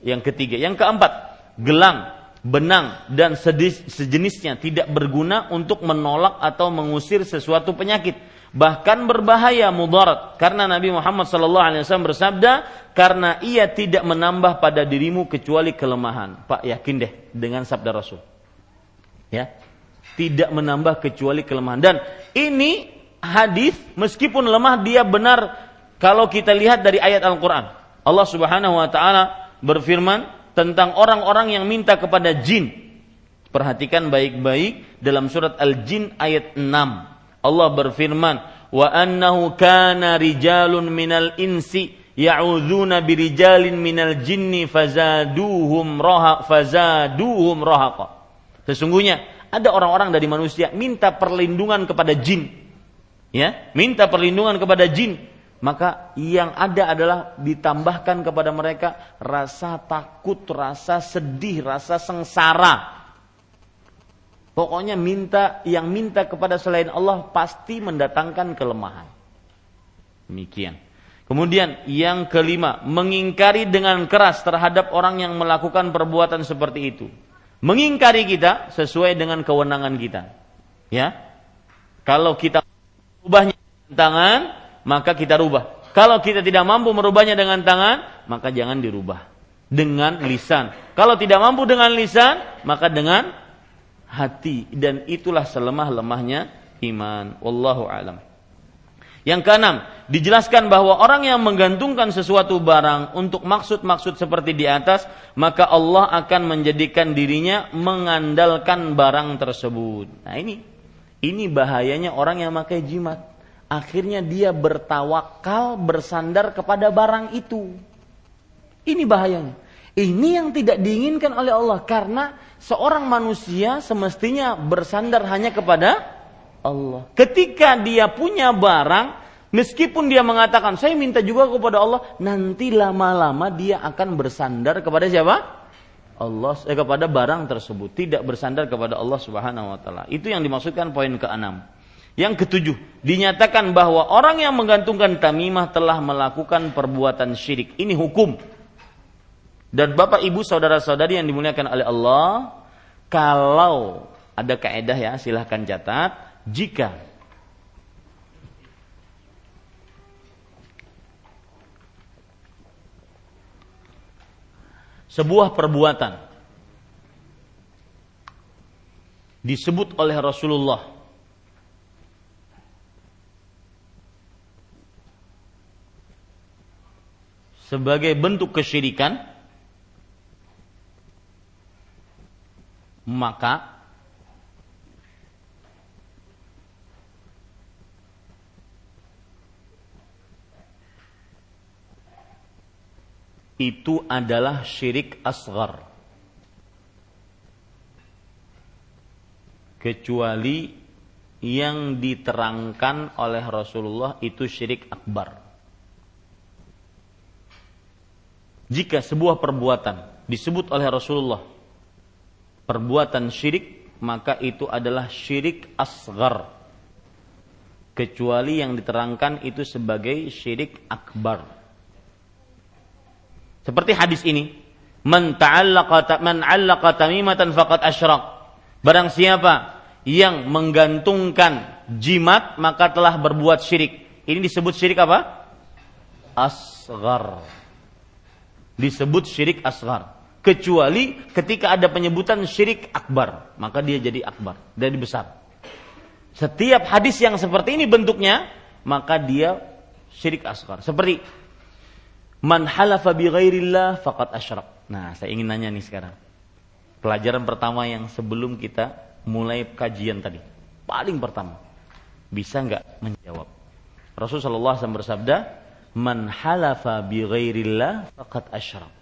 yang ketiga. Yang keempat, gelang benang dan sejenisnya tidak berguna untuk menolak atau mengusir sesuatu penyakit bahkan berbahaya mudarat. Karena Nabi Muhammad SAW bersabda karena ia tidak menambah pada dirimu kecuali kelemahan. Pak yakin deh dengan sabda Rasul. Ya. Tidak menambah kecuali kelemahan. Dan ini hadis meskipun lemah dia benar kalau kita lihat dari ayat Al-Qur'an. Allah Subhanahu wa taala berfirman tentang orang-orang yang minta kepada jin. Perhatikan baik-baik dalam surat Al-Jin ayat 6. Allah berfirman, "Wa annahu kana rijalun minal insi ya'udzuna birijalin minal jinni fazaduhum roha fazaduhum rohaqa." Sesungguhnya ada orang-orang dari manusia minta perlindungan kepada jin. Ya, minta perlindungan kepada jin maka yang ada adalah ditambahkan kepada mereka rasa takut, rasa sedih, rasa sengsara. Pokoknya minta yang minta kepada selain Allah pasti mendatangkan kelemahan. Demikian. Kemudian yang kelima, mengingkari dengan keras terhadap orang yang melakukan perbuatan seperti itu. Mengingkari kita sesuai dengan kewenangan kita. Ya. Kalau kita ubahnya tangan, maka kita rubah. Kalau kita tidak mampu merubahnya dengan tangan, maka jangan dirubah. Dengan lisan. Kalau tidak mampu dengan lisan, maka dengan hati. Dan itulah selemah-lemahnya iman. Wallahu alam. Yang keenam, dijelaskan bahwa orang yang menggantungkan sesuatu barang untuk maksud-maksud seperti di atas, maka Allah akan menjadikan dirinya mengandalkan barang tersebut. Nah ini, ini bahayanya orang yang pakai jimat akhirnya dia bertawakal bersandar kepada barang itu. Ini bahayanya. Ini yang tidak diinginkan oleh Allah karena seorang manusia semestinya bersandar hanya kepada Allah. Ketika dia punya barang, meskipun dia mengatakan saya minta juga kepada Allah, nanti lama-lama dia akan bersandar kepada siapa? Allah eh, kepada barang tersebut, tidak bersandar kepada Allah Subhanahu wa taala. Itu yang dimaksudkan poin ke-6. Yang ketujuh, dinyatakan bahwa orang yang menggantungkan tamimah telah melakukan perbuatan syirik. Ini hukum. Dan Bapak Ibu saudara-saudari yang dimuliakan oleh Allah, kalau ada kaedah ya, silahkan catat, jika sebuah perbuatan disebut oleh Rasulullah sebagai bentuk kesyirikan maka itu adalah syirik asgar kecuali yang diterangkan oleh Rasulullah itu syirik akbar. Jika sebuah perbuatan disebut oleh Rasulullah perbuatan syirik, maka itu adalah syirik asgar. Kecuali yang diterangkan itu sebagai syirik akbar. Seperti hadis ini, man ta'allaqa man 'allaqa tamimatan faqad asyrak. Barang siapa yang menggantungkan jimat maka telah berbuat syirik. Ini disebut syirik apa? Asgar. Disebut syirik asgar. Kecuali ketika ada penyebutan syirik akbar, maka dia jadi akbar, dari besar. Setiap hadis yang seperti ini bentuknya, maka dia syirik asgar. Seperti man halafa bi ghairillah faqad asyrak. Nah, saya ingin nanya nih sekarang. Pelajaran pertama yang sebelum kita mulai kajian tadi. Paling pertama, bisa nggak menjawab? Rasulullah SAW bersabda, "Man halafa bi ghairillah faqad asyrak."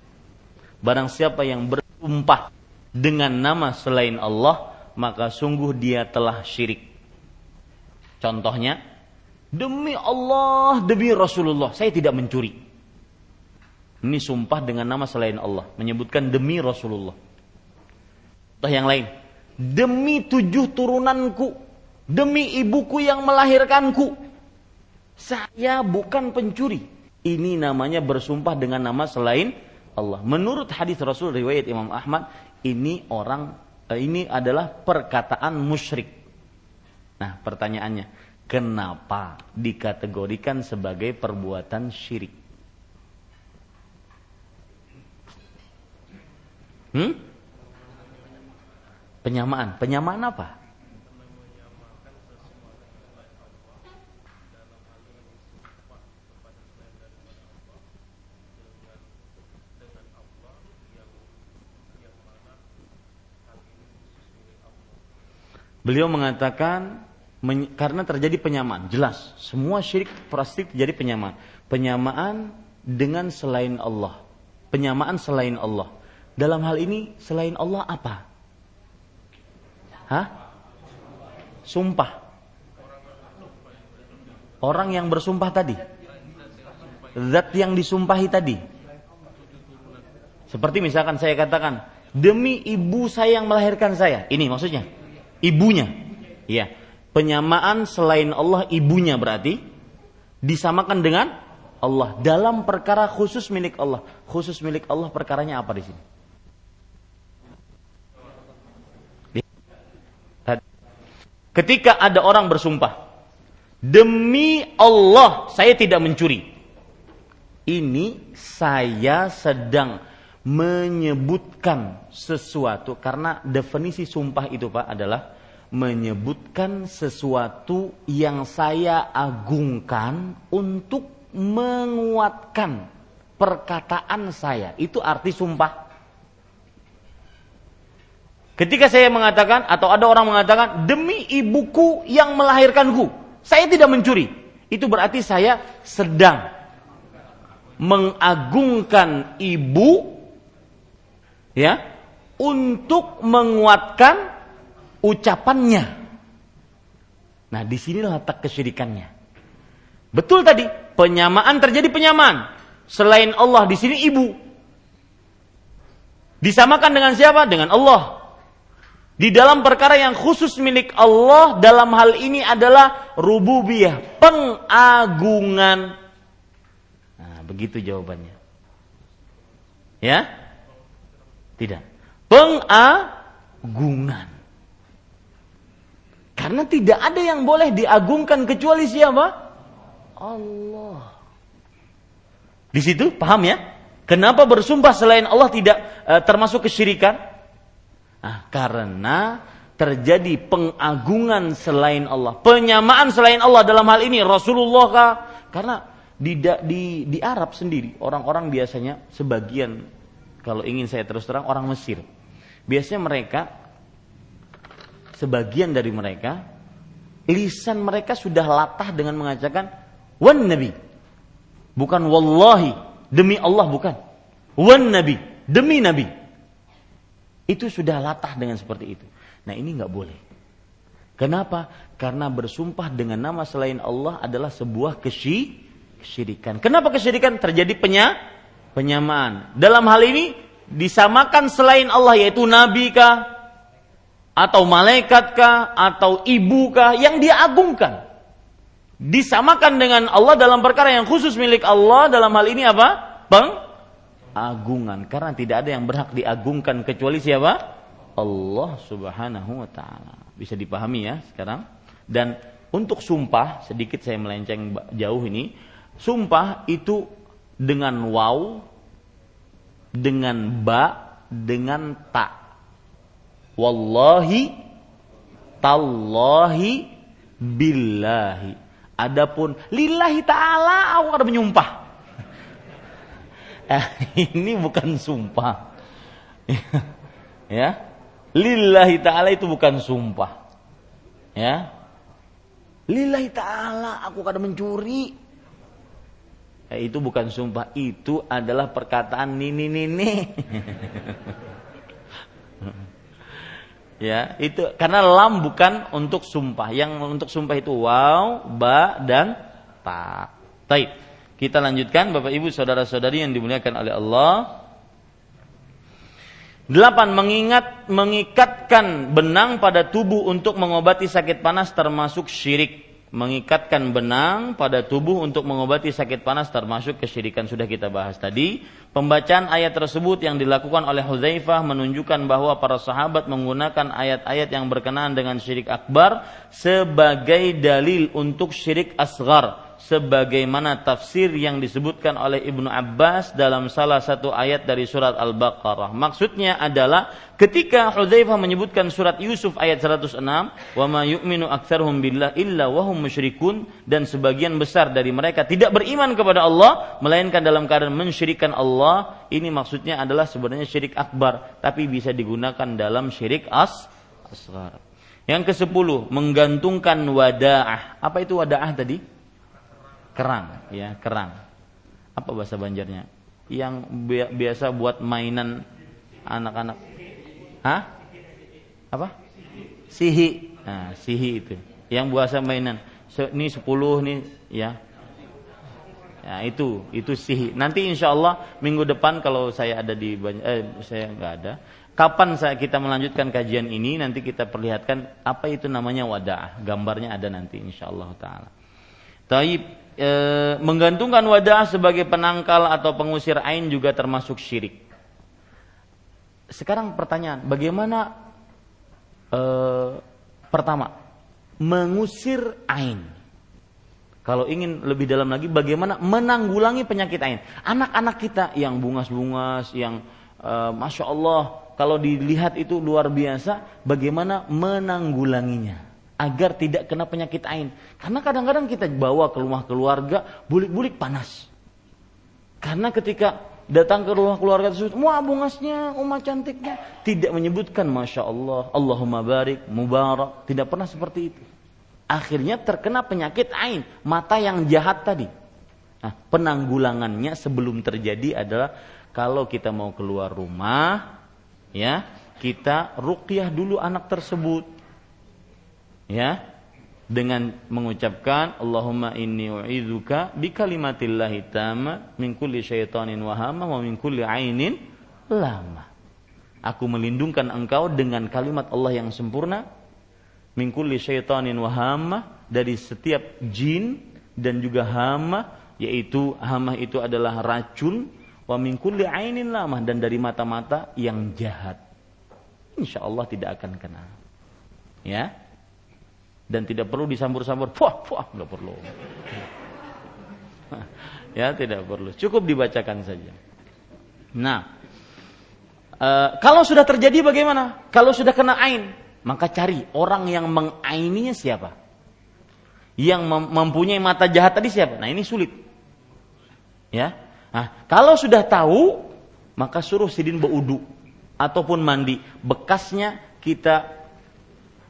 Barang siapa yang bersumpah dengan nama selain Allah, maka sungguh dia telah syirik. Contohnya, demi Allah, demi Rasulullah, saya tidak mencuri. Ini sumpah dengan nama selain Allah, menyebutkan demi Rasulullah. Atau yang lain, demi tujuh turunanku, demi ibuku yang melahirkanku. Saya bukan pencuri. Ini namanya bersumpah dengan nama selain Allah. Menurut hadis Rasul riwayat Imam Ahmad, ini orang eh, ini adalah perkataan musyrik. Nah, pertanyaannya, kenapa dikategorikan sebagai perbuatan syirik? Hmm? Penyamaan. Penyamaan apa? Beliau mengatakan karena terjadi penyamaan, jelas semua syirik pasti terjadi penyamaan. Penyamaan dengan selain Allah. Penyamaan selain Allah. Dalam hal ini selain Allah apa? Hah? Sumpah. Orang yang bersumpah tadi. Zat yang disumpahi tadi. Seperti misalkan saya katakan, demi ibu saya yang melahirkan saya. Ini maksudnya. Ibunya. Iya. Penyamaan selain Allah ibunya berarti disamakan dengan Allah dalam perkara khusus milik Allah. Khusus milik Allah perkaranya apa di sini? Ketika ada orang bersumpah, demi Allah saya tidak mencuri. Ini saya sedang menyebutkan sesuatu karena definisi sumpah itu Pak adalah menyebutkan sesuatu yang saya agungkan untuk menguatkan perkataan saya. Itu arti sumpah. Ketika saya mengatakan atau ada orang mengatakan demi ibuku yang melahirkanku, saya tidak mencuri. Itu berarti saya sedang mengagungkan ibu ya untuk menguatkan ucapannya. Nah, di sini letak kesyirikannya. Betul tadi, penyamaan terjadi penyamaan. Selain Allah di sini ibu. Disamakan dengan siapa? Dengan Allah di dalam perkara yang khusus milik Allah dalam hal ini adalah rububiyah, pengagungan. Nah, begitu jawabannya. Ya? Tidak. Pengagungan. Karena tidak ada yang boleh diagungkan kecuali siapa? Allah. Di situ paham ya? Kenapa bersumpah selain Allah tidak uh, termasuk kesyirikan? Nah, karena terjadi pengagungan selain Allah, penyamaan selain Allah dalam hal ini Rasulullah kah? Karena di di di Arab sendiri orang-orang biasanya sebagian kalau ingin saya terus terang orang Mesir. Biasanya mereka sebagian dari mereka lisan mereka sudah latah dengan mengatakan wan nabi. Bukan wallahi, demi Allah bukan. wan nabi, demi nabi. Itu sudah latah dengan seperti itu. Nah, ini nggak boleh. Kenapa? Karena bersumpah dengan nama selain Allah adalah sebuah kesy kesyirikan. Kenapa kesyirikan? Terjadi penya penyamaan. Dalam hal ini disamakan selain Allah yaitu nabi kah atau malaikat kah atau ibu kah yang diagungkan. Disamakan dengan Allah dalam perkara yang khusus milik Allah dalam hal ini apa? Bang agungan karena tidak ada yang berhak diagungkan kecuali siapa? Allah Subhanahu wa taala. Bisa dipahami ya sekarang? Dan untuk sumpah sedikit saya melenceng jauh ini, sumpah itu dengan waw dengan ba dengan ta. Wallahi tallahi billahi. Adapun lillahi taala awal menyumpah *laughs* eh, ini bukan sumpah. *laughs* ya. Lillahi ta'ala itu bukan sumpah. Ya. Lillahi ta'ala aku kadang mencuri. Eh, itu bukan sumpah, itu adalah perkataan nini nini. ya, itu karena lam bukan untuk sumpah. Yang untuk sumpah itu waw, ba dan ta. Taib. Kita lanjutkan Bapak Ibu saudara-saudari yang dimuliakan oleh Allah. Delapan, mengingat mengikatkan benang pada tubuh untuk mengobati sakit panas termasuk syirik. Mengikatkan benang pada tubuh untuk mengobati sakit panas termasuk kesyirikan sudah kita bahas tadi. Pembacaan ayat tersebut yang dilakukan oleh Hudzaifah menunjukkan bahwa para sahabat menggunakan ayat-ayat yang berkenaan dengan syirik akbar sebagai dalil untuk syirik asgar sebagaimana tafsir yang disebutkan oleh Ibnu Abbas dalam salah satu ayat dari surat Al-Baqarah. Maksudnya adalah ketika Hudzaifah menyebutkan surat Yusuf ayat 106, "Wa ma yu'minu aktsaruhum billah illa wa hum musyrikun" dan sebagian besar dari mereka tidak beriman kepada Allah melainkan dalam keadaan mensyirikan Allah, ini maksudnya adalah sebenarnya syirik akbar, tapi bisa digunakan dalam syirik as asghar. Yang ke-10, menggantungkan wadaah. Apa itu wadaah tadi? Kerang ya kerang. Apa bahasa Banjarnya? Yang biasa buat mainan anak-anak. Hah? Apa? Sihi. Nah sihi itu. Yang bahasa mainan. Ini sepuluh nih ya. Ya itu itu sihi. Nanti insya Allah minggu depan kalau saya ada di eh, saya nggak ada. Kapan saya kita melanjutkan kajian ini nanti kita perlihatkan apa itu namanya wadah. Gambarnya ada nanti insya Allah taala. Taib e, menggantungkan wadah sebagai penangkal atau pengusir ain juga termasuk syirik. Sekarang pertanyaan, bagaimana e, pertama mengusir ain? Kalau ingin lebih dalam lagi, bagaimana menanggulangi penyakit ain? Anak-anak kita yang bungas-bungas, yang e, masya Allah, kalau dilihat itu luar biasa, bagaimana menanggulanginya? Agar tidak kena penyakit ain. Karena kadang-kadang kita bawa ke rumah keluarga, bulik-bulik panas. Karena ketika datang ke rumah keluarga tersebut, wah bungasnya, umma cantiknya, tidak menyebutkan masya Allah, Allahumma barik, mubarak, tidak pernah seperti itu. Akhirnya terkena penyakit ain, mata yang jahat tadi. Nah, penanggulangannya sebelum terjadi adalah kalau kita mau keluar rumah, ya kita ruqyah dulu anak tersebut ya dengan mengucapkan Allahumma inni u'idzuka bi kalimatillahi tamma min kulli syaitanin wahama wa min kulli ainin lama. Aku melindungkan engkau dengan kalimat Allah yang sempurna min kulli syaitanin wahama dari setiap jin dan juga hama yaitu hama itu adalah racun wa min kulli ainin lama dan dari mata-mata yang jahat. Insya Allah tidak akan kena. Ya, dan tidak perlu disambur-sambur fuah fuah nggak perlu. *laughs* Ya tidak perlu. Cukup dibacakan saja. Nah e, kalau sudah terjadi bagaimana? Kalau sudah kena ain maka cari orang yang mengaininya siapa? Yang mempunyai mata jahat tadi siapa? Nah ini sulit. Ya? Nah kalau sudah tahu maka suruh sidin beudu ataupun mandi. Bekasnya kita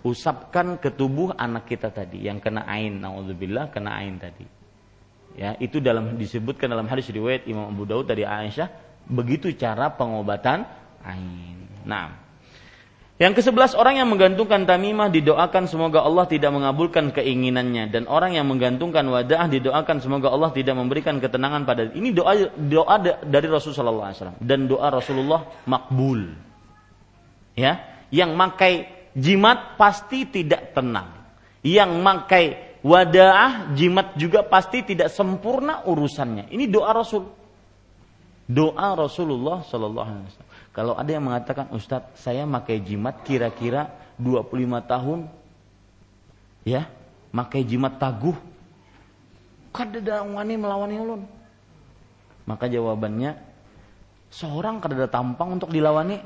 usapkan ke tubuh anak kita tadi yang kena ain naudzubillah kena ain tadi ya itu dalam disebutkan dalam hadis riwayat Imam Abu Daud dari Aisyah Begitu cara pengobatan ain. Nah, yang ke-11 orang yang menggantungkan tamimah didoakan semoga Allah tidak mengabulkan keinginannya dan orang yang menggantungkan wadah didoakan semoga Allah tidak memberikan ketenangan pada ini doa doa dari Rasulullah SAW dan doa Rasulullah makbul. Ya, yang makai jimat pasti tidak tenang. Yang makai wadah jimat juga pasti tidak sempurna urusannya. Ini doa Rasul. Doa Rasulullah Sallallahu Alaihi Wasallam. Kalau ada yang mengatakan, Ustadz, saya pakai jimat kira-kira 25 tahun, ya, pakai jimat taguh, kada wani melawan ulun. Maka jawabannya, seorang kada tampang untuk dilawani.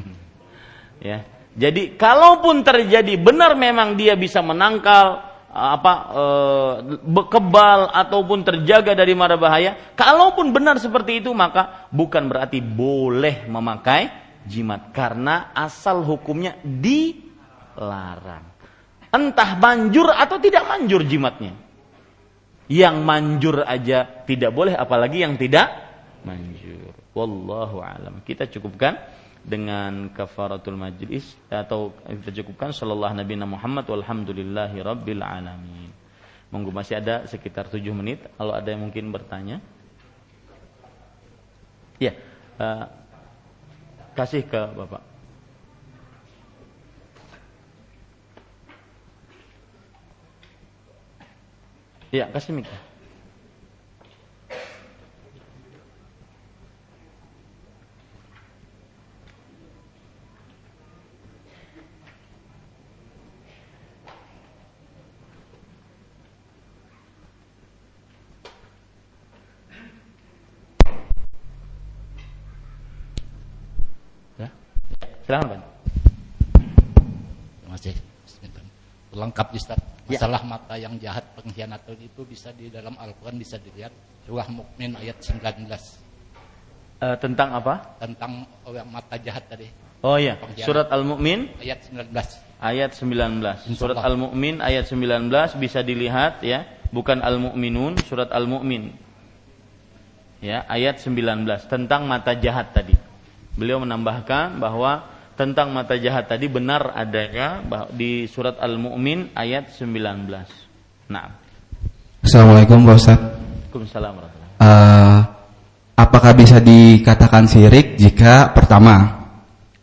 *laughs* ya, jadi kalaupun terjadi benar memang dia bisa menangkal apa e, kebal ataupun terjaga dari mara bahaya. Kalaupun benar seperti itu maka bukan berarti boleh memakai jimat karena asal hukumnya dilarang. Entah manjur atau tidak manjur jimatnya. Yang manjur aja tidak boleh apalagi yang tidak manjur. Wallahu alam. Kita cukupkan dengan kafaratul majlis atau kita cukupkan sallallahu nabi Muhammad walhamdulillahi rabbil alamin. Monggo masih ada sekitar 7 menit kalau ada yang mungkin bertanya. Ya, uh, kasih ke Bapak. Ya, kasih mic. Silahkan Pak. Masih lengkap Ustaz. Ya. Masalah mata yang jahat pengkhianatan itu bisa di dalam Al-Quran bisa dilihat surah Mukmin ayat 19. Uh, eh, tentang apa? Tentang oh, yang mata jahat tadi. Oh iya, surat Al-Mu'min ayat 19. Ayat 19. Surat Al-Mu'min ayat 19 bisa dilihat ya, bukan Al-Mu'minun, surat Al-Mu'min. Ya, ayat 19 tentang mata jahat tadi. Beliau menambahkan bahwa tentang mata jahat tadi benar adanya di surat Al-Mu'min ayat 19. Nah. Assalamualaikum Pak Ustaz. Waalaikumsalam uh, apakah bisa dikatakan sirik jika pertama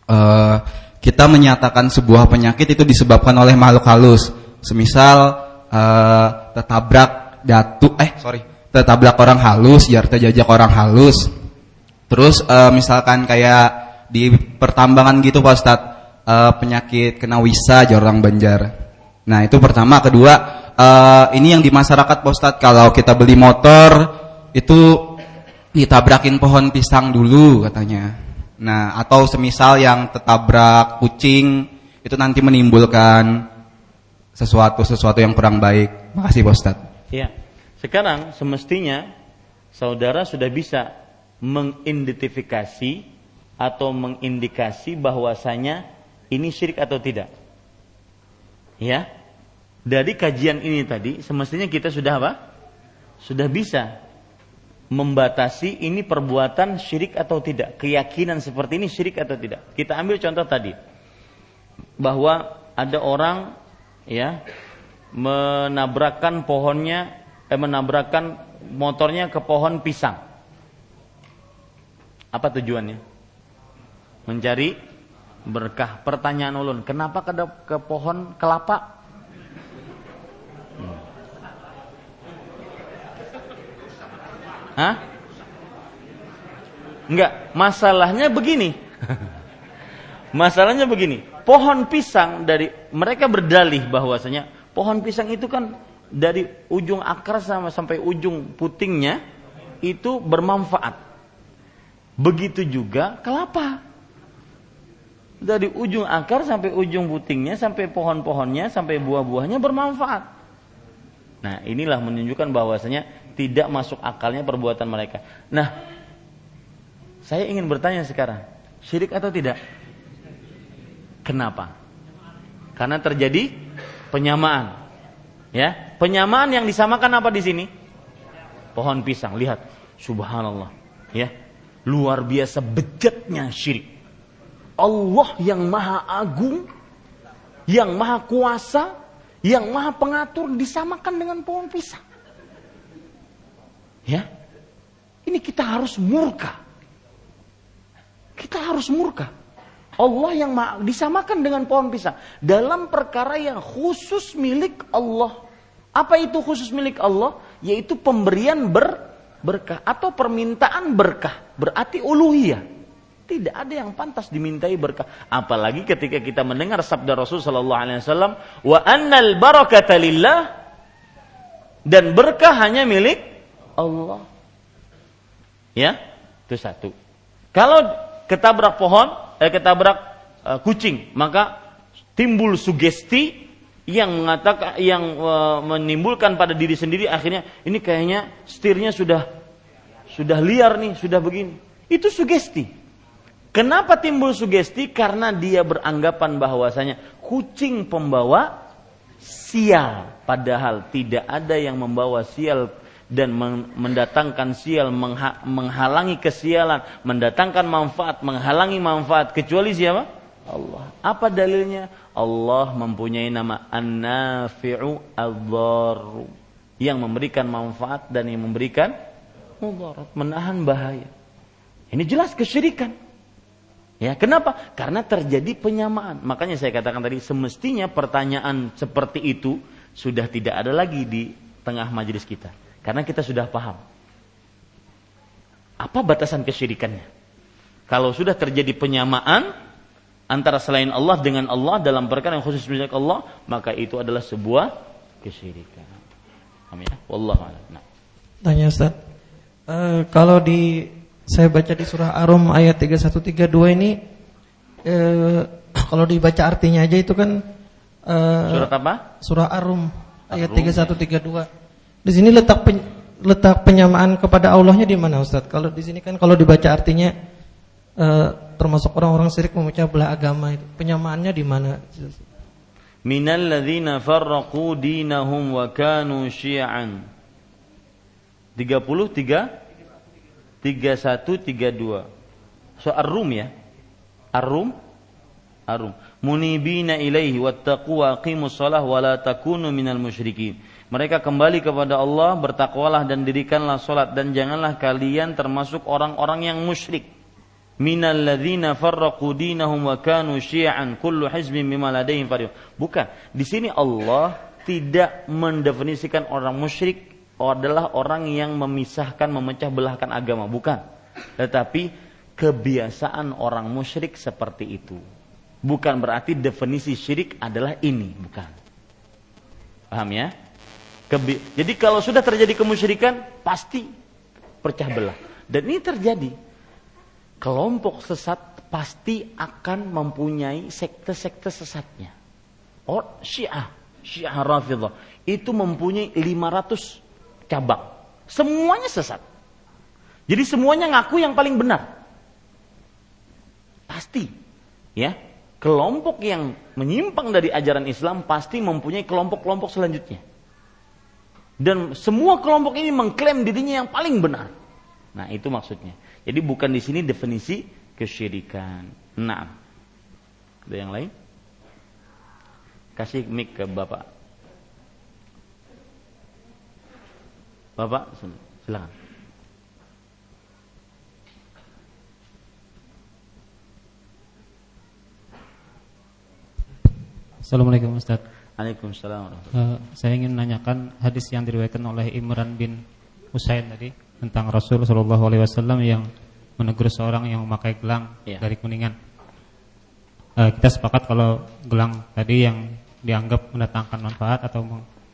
uh, kita menyatakan sebuah penyakit itu disebabkan oleh makhluk halus, semisal uh, tertabrak datu eh sorry tertabrak orang halus, jar terjajak orang halus, terus uh, misalkan kayak di pertambangan gitu Pak Ustadz uh, penyakit kena wisa orang Banjar. Nah itu pertama, kedua uh, ini yang di masyarakat Pak Ustadz kalau kita beli motor itu ditabrakin pohon pisang dulu katanya. Nah atau semisal yang tertabrak kucing itu nanti menimbulkan sesuatu sesuatu yang kurang baik. Makasih Pak Ustadz. Ya, sekarang semestinya saudara sudah bisa mengidentifikasi atau mengindikasi bahwasanya ini syirik atau tidak. Ya. Dari kajian ini tadi semestinya kita sudah apa? Sudah bisa membatasi ini perbuatan syirik atau tidak. Keyakinan seperti ini syirik atau tidak. Kita ambil contoh tadi. Bahwa ada orang ya menabrakkan pohonnya eh, menabrakkan motornya ke pohon pisang. Apa tujuannya? Mencari berkah. Pertanyaan ulun, kenapa ke, ke pohon kelapa? Hmm. Hah? Enggak, masalahnya begini. *laughs* masalahnya begini, pohon pisang dari mereka berdalih bahwasanya pohon pisang itu kan dari ujung akar sama sampai ujung putingnya itu bermanfaat. Begitu juga kelapa dari ujung akar sampai ujung putingnya, sampai pohon-pohonnya, sampai buah-buahnya bermanfaat. Nah, inilah menunjukkan bahwasanya tidak masuk akalnya perbuatan mereka. Nah, saya ingin bertanya sekarang, syirik atau tidak? Kenapa? Karena terjadi penyamaan. Ya, penyamaan yang disamakan apa di sini? Pohon pisang. Lihat, subhanallah. Ya, Luar biasa bejatnya syirik. Allah yang maha agung, yang maha kuasa, yang maha pengatur disamakan dengan pohon pisang. Ya, ini kita harus murka. Kita harus murka. Allah yang maha, disamakan dengan pohon pisang dalam perkara yang khusus milik Allah. Apa itu khusus milik Allah? Yaitu pemberian ber, berkah atau permintaan berkah. Berarti uluhiyah. Tidak ada yang pantas dimintai berkah. Apalagi ketika kita mendengar sabda Rasul Sallallahu Alaihi Wasallam, wa annal barakata lillah dan berkah hanya milik Allah. Ya, itu satu. Kalau ketabrak pohon, eh, ketabrak uh, kucing, maka timbul sugesti yang mengatakan yang uh, menimbulkan pada diri sendiri akhirnya ini kayaknya setirnya sudah sudah liar nih, sudah begini. Itu sugesti. Kenapa timbul sugesti? Karena dia beranggapan bahwasanya kucing pembawa sial. Padahal tidak ada yang membawa sial dan mendatangkan sial, menghalangi kesialan, mendatangkan manfaat, menghalangi manfaat. Kecuali siapa? Allah. Apa dalilnya? Allah mempunyai nama An-Nafi'u Al-Dharru. Yang memberikan manfaat dan yang memberikan mudarat, menahan bahaya. Ini jelas kesyirikan. Ya, kenapa? Karena terjadi penyamaan. Makanya saya katakan tadi semestinya pertanyaan seperti itu sudah tidak ada lagi di tengah majelis kita. Karena kita sudah paham. Apa batasan kesyirikannya? Kalau sudah terjadi penyamaan antara selain Allah dengan Allah dalam perkara yang khusus milik Allah, maka itu adalah sebuah kesyirikan. Amin ya. Wallahu a'lam. Nah. Tanya Ustaz. Uh, kalau di saya baca di surah Ar-Rum ayat 3132 ini eh, kalau dibaca artinya aja itu kan eh, Surat apa? Surah Ar-Rum ayat 3132. Di sini letak pen, letak penyamaan kepada Allahnya di mana Ustaz? Kalau di sini kan kalau dibaca artinya eh, termasuk orang-orang syirik memecah belah agama itu. Penyamaannya di mana? Minal ladzina farraqu dinahum wa kanu syi'an. 33 3132. So Ar-Rum ya. Ar-Rum Ar-Rum. Munibina ilaihi wattaqu wa aqimus shalah wa la takunu minal musyrikin. Mereka kembali kepada Allah, bertakwalah dan dirikanlah salat dan janganlah kalian termasuk orang-orang yang musyrik. Minal ladzina farraqu dinahum wa kanu syi'an kullu hizbin bima ladaihim. Bukan. Di sini Allah tidak mendefinisikan orang musyrik adalah orang yang memisahkan, memecah belahkan agama, bukan. Tetapi kebiasaan orang musyrik seperti itu. Bukan berarti definisi syirik adalah ini, bukan. Paham ya? Kebi Jadi kalau sudah terjadi kemusyrikan, pasti pecah belah. Dan ini terjadi. Kelompok sesat pasti akan mempunyai sekte-sekte sesatnya. Oh, Syiah, Syiah Rafidah itu mempunyai 500 cabang. Semuanya sesat. Jadi semuanya ngaku yang paling benar. Pasti. Ya. Kelompok yang menyimpang dari ajaran Islam pasti mempunyai kelompok-kelompok selanjutnya. Dan semua kelompok ini mengklaim dirinya yang paling benar. Nah, itu maksudnya. Jadi bukan di sini definisi kesyirikan. Nah. Ada yang lain? Kasih mic ke Bapak. Bapak, silakan. Assalamualaikum Ustaz. Waalaikumsalam. Uh, saya ingin menanyakan hadis yang diriwayatkan oleh Imran bin Husain tadi tentang Rasul Shallallahu Alaihi Wasallam yang menegur seorang yang memakai gelang ya. dari kuningan. Uh, kita sepakat kalau gelang tadi yang dianggap mendatangkan manfaat atau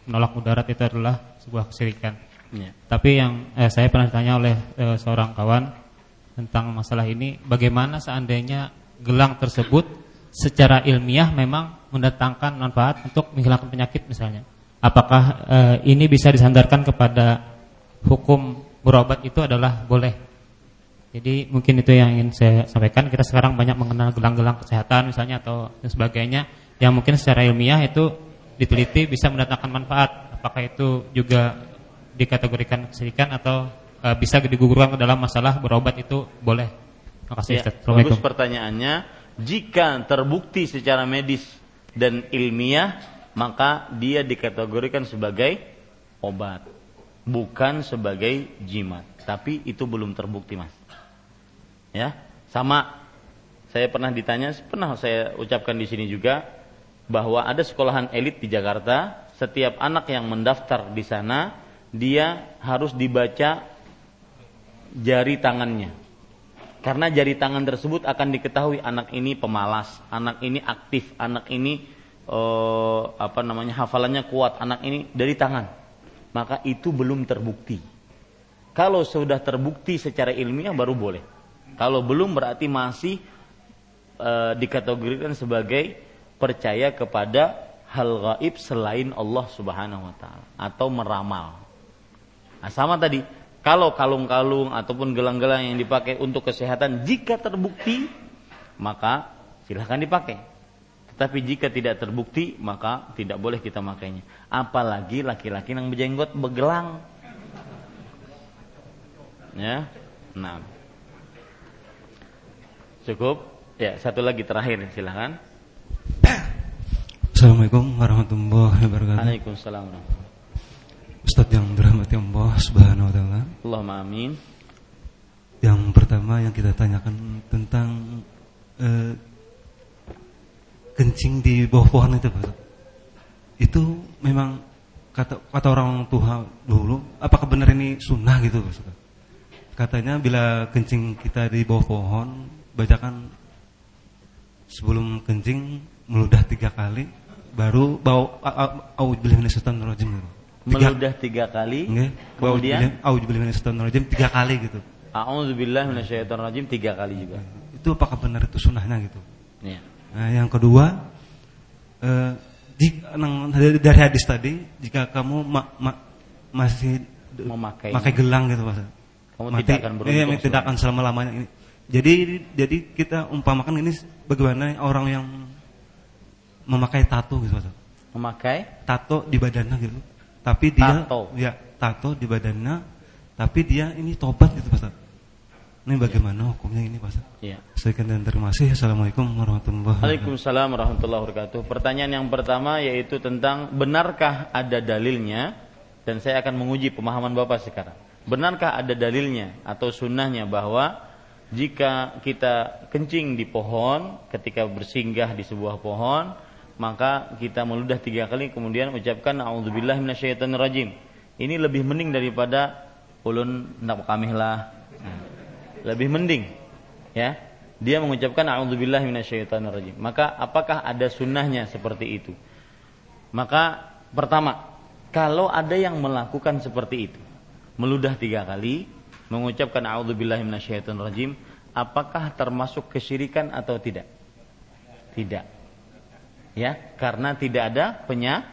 menolak mudarat itu adalah sebuah kesyirikan. Ya. Tapi yang eh, saya pernah ditanya oleh eh, seorang kawan tentang masalah ini, bagaimana seandainya gelang tersebut secara ilmiah memang mendatangkan manfaat untuk menghilangkan penyakit misalnya. Apakah eh, ini bisa disandarkan kepada hukum berobat itu adalah boleh? Jadi mungkin itu yang ingin saya sampaikan. Kita sekarang banyak mengenal gelang-gelang kesehatan misalnya atau dan sebagainya yang mungkin secara ilmiah itu diteliti bisa mendatangkan manfaat. Apakah itu juga dikategorikan kesyirikan atau uh, bisa digugurkan ke dalam masalah berobat itu boleh. Makasih Ya, Ustaz. bagus pertanyaannya. Jika terbukti secara medis dan ilmiah, maka dia dikategorikan sebagai obat, bukan sebagai jimat. Tapi itu belum terbukti, Mas. Ya, sama. Saya pernah ditanya, pernah saya ucapkan di sini juga bahwa ada sekolahan elit di Jakarta, setiap anak yang mendaftar di sana, dia harus dibaca jari tangannya. Karena jari tangan tersebut akan diketahui anak ini pemalas, anak ini aktif, anak ini eh, apa namanya hafalannya kuat, anak ini dari tangan. Maka itu belum terbukti. Kalau sudah terbukti secara ilmiah baru boleh. Kalau belum berarti masih eh, dikategorikan sebagai percaya kepada hal gaib selain Allah Subhanahu wa taala atau meramal. Nah, sama tadi, kalau kalung-kalung ataupun gelang-gelang yang dipakai untuk kesehatan jika terbukti maka silahkan dipakai. Tetapi jika tidak terbukti maka tidak boleh kita makainya. Apalagi laki-laki yang berjenggot begelang. Ya. Nah. Cukup? Ya, satu lagi terakhir silahkan. Assalamualaikum warahmatullahi wabarakatuh. Waalaikumsalam. Dirahmati Allah Subhanahu wa taala. Allahumma amin. Yang pertama yang kita tanyakan tentang eh, kencing di bawah pohon itu, Pak. Itu memang kata kata orang tua dulu, apakah benar ini sunnah gitu, Pak? Katanya bila kencing kita di bawah pohon, bacakan sebelum kencing meludah tiga kali, baru bau auzubillahi minasyaitonirrajim gitu. Meludah tiga kali. Kemudian auzubillahi tiga kali gitu. A'udzubillahi minasyaitonirrajim tiga kali juga. Itu apakah benar itu sunnahnya gitu? Ya. Nah, yang kedua eh, jika, nang- dari hadis tadi jika kamu ma- ma- masih Memakai. pakai gelang gitu Mas. Kamu tidak akan beruntung Iya, tidak akan selama-lamanya ini. Jadi jadi kita umpamakan ini bagaimana orang yang memakai tato gitu Mas. Memakai Tato di badannya gitu. Tapi dia Tato. ya tato di badannya tapi dia ini tobat gitu Mas. Ini bagaimana hukumnya ini Mas? ya. Sekian dan terima kasih. Assalamualaikum warahmatullahi wabarakatuh. Waalaikumsalam warahmatullahi wabarakatuh. Pertanyaan yang pertama yaitu tentang benarkah ada dalilnya dan saya akan menguji pemahaman Bapak sekarang. Benarkah ada dalilnya atau sunnahnya bahwa jika kita kencing di pohon ketika bersinggah di sebuah pohon maka kita meludah tiga kali kemudian ucapkan a'udzubillahi minasyaitonirrajim. Ini lebih mending daripada ulun nak kamihlah. Nah, lebih mending ya. Dia mengucapkan a'udzubillahi minasyaitonirrajim. Maka apakah ada sunnahnya seperti itu? Maka pertama kalau ada yang melakukan seperti itu meludah tiga kali mengucapkan a'udzubillahi minasyaitonirrajim apakah termasuk kesyirikan atau tidak? Tidak ya karena tidak ada penya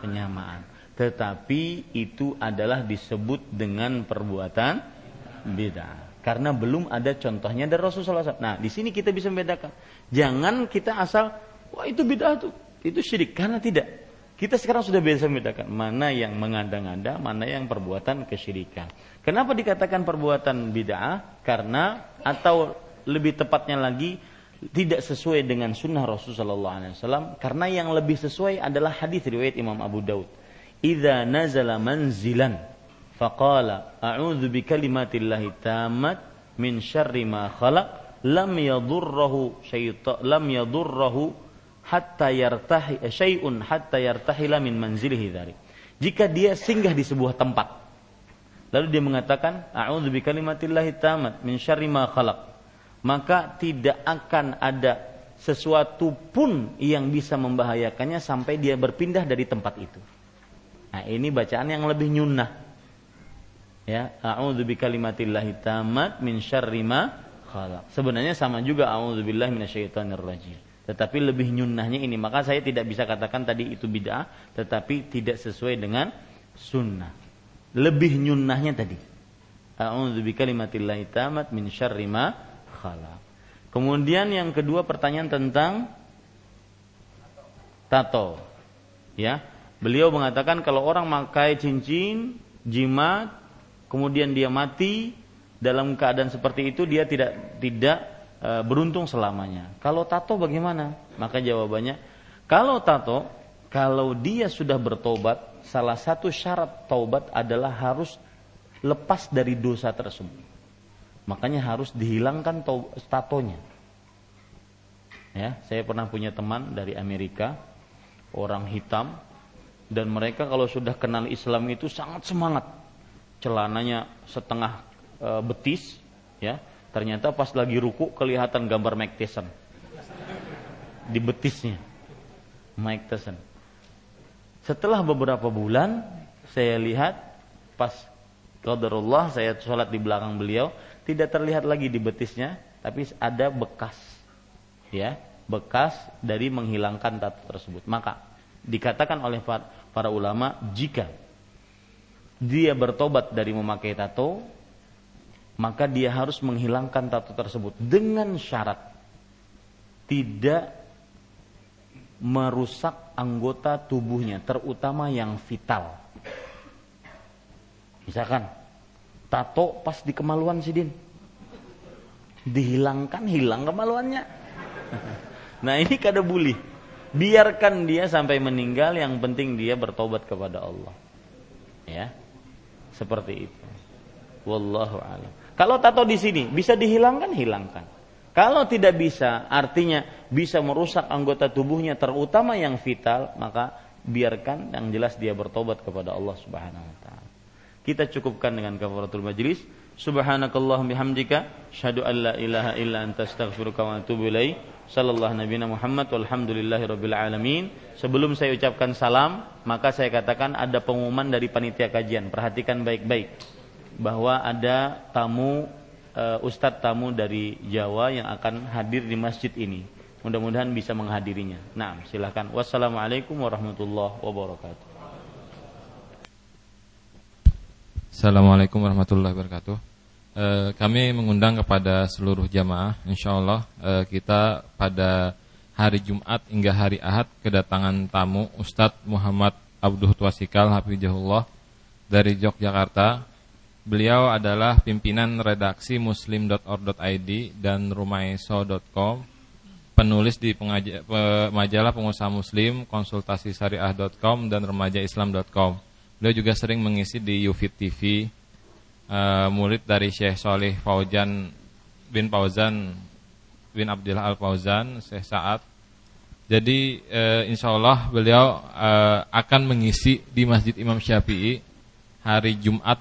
penyamaan tetapi itu adalah disebut dengan perbuatan bid'ah karena belum ada contohnya dari Rasulullah SAW. Nah, di sini kita bisa membedakan. Jangan kita asal, wah itu bid'ah tuh, itu syirik. Karena tidak. Kita sekarang sudah biasa membedakan mana yang mengada-ngada, mana yang perbuatan kesyirikan. Kenapa dikatakan perbuatan bid'ah? Karena atau lebih tepatnya lagi tidak sesuai dengan sunnah Rasulullah SAW. Karena yang lebih sesuai adalah hadis riwayat Imam Abu Daud. Idza nazala manzilan faqala a'udzu bikalimatillahi tammat min syarri ma khalaq lam yadurruhu syaitan lam yadurruhu hatta yartahi syai'un hatta yartahila min manzilihi dzalik jika dia singgah di sebuah tempat lalu dia mengatakan a'udzu bikalimatillahi tammat min syarri ma khalaq maka tidak akan ada sesuatu pun yang bisa membahayakannya sampai dia berpindah dari tempat itu. Nah ini bacaan yang lebih nyunnah. Ya a'udzu bikalimatillahi tammat min syarri ma khalaq. Sebenarnya sama juga a'udzu billahi minasyaitonir rajim. Tetapi lebih nyunnahnya ini. Maka saya tidak bisa katakan tadi itu bid'ah tetapi tidak sesuai dengan sunnah. Lebih nyunnahnya tadi. A'udzu bikalimatillahi tammat min syarri ma khalaq kemudian yang kedua pertanyaan tentang tato ya beliau mengatakan kalau orang memakai cincin jimat kemudian dia mati dalam keadaan seperti itu dia tidak tidak e, beruntung selamanya. Kalau tato bagaimana? Maka jawabannya kalau tato kalau dia sudah bertobat, salah satu syarat taubat adalah harus lepas dari dosa tersebut. Makanya harus dihilangkan tatonya. Ya, saya pernah punya teman dari Amerika, orang hitam, dan mereka kalau sudah kenal Islam itu sangat semangat. Celananya setengah e, betis, ya. Ternyata pas lagi ruku kelihatan gambar Mike Tyson di betisnya. Mike Tyson. Setelah beberapa bulan saya lihat pas qadarullah saya sholat di belakang beliau tidak terlihat lagi di betisnya tapi ada bekas ya bekas dari menghilangkan tato tersebut. Maka dikatakan oleh para ulama jika dia bertobat dari memakai tato maka dia harus menghilangkan tato tersebut dengan syarat tidak merusak anggota tubuhnya terutama yang vital. Misalkan tato pas di kemaluan Sidin. Dihilangkan, hilang kemaluannya. *laughs* Nah ini kada bully. Biarkan dia sampai meninggal, yang penting dia bertobat kepada Allah. Ya, seperti itu. Wallahu a'lam. Kalau tato di sini bisa dihilangkan, hilangkan. Kalau tidak bisa, artinya bisa merusak anggota tubuhnya, terutama yang vital, maka biarkan yang jelas dia bertobat kepada Allah Subhanahu wa taala. Kita cukupkan dengan kafaratul majlis. Subhanakallahum bihamdika syahadu an la ilaha illa anta astaghfiruka wa atubu ilaik. Sallallahu nabiyana Muhammad walhamdulillahi rabbil alamin. Sebelum saya ucapkan salam, maka saya katakan ada pengumuman dari panitia kajian. Perhatikan baik-baik bahwa ada tamu uh, ustadz tamu dari Jawa yang akan hadir di masjid ini. Mudah-mudahan bisa menghadirinya. Nah, silakan. Wassalamualaikum warahmatullahi wabarakatuh. Assalamualaikum warahmatullahi wabarakatuh. E, kami mengundang kepada seluruh jamaah, insya Allah e, kita pada hari Jumat hingga hari Ahad kedatangan tamu Ustadz Muhammad Abduh Tuasikal Hafizahullah dari Yogyakarta. Beliau adalah pimpinan redaksi muslim.or.id dan rumaiso.com, penulis di pengaja, majalah pengusaha muslim, konsultasi syariah.com dan remajaislam.com Beliau juga sering mengisi di Yufit TV uh, eh, murid dari Syekh Solih Fauzan bin Fauzan bin Abdullah Al Fauzan Syekh Saat. Jadi uh, insya Allah beliau uh, akan mengisi di Masjid Imam Syafi'i hari Jumat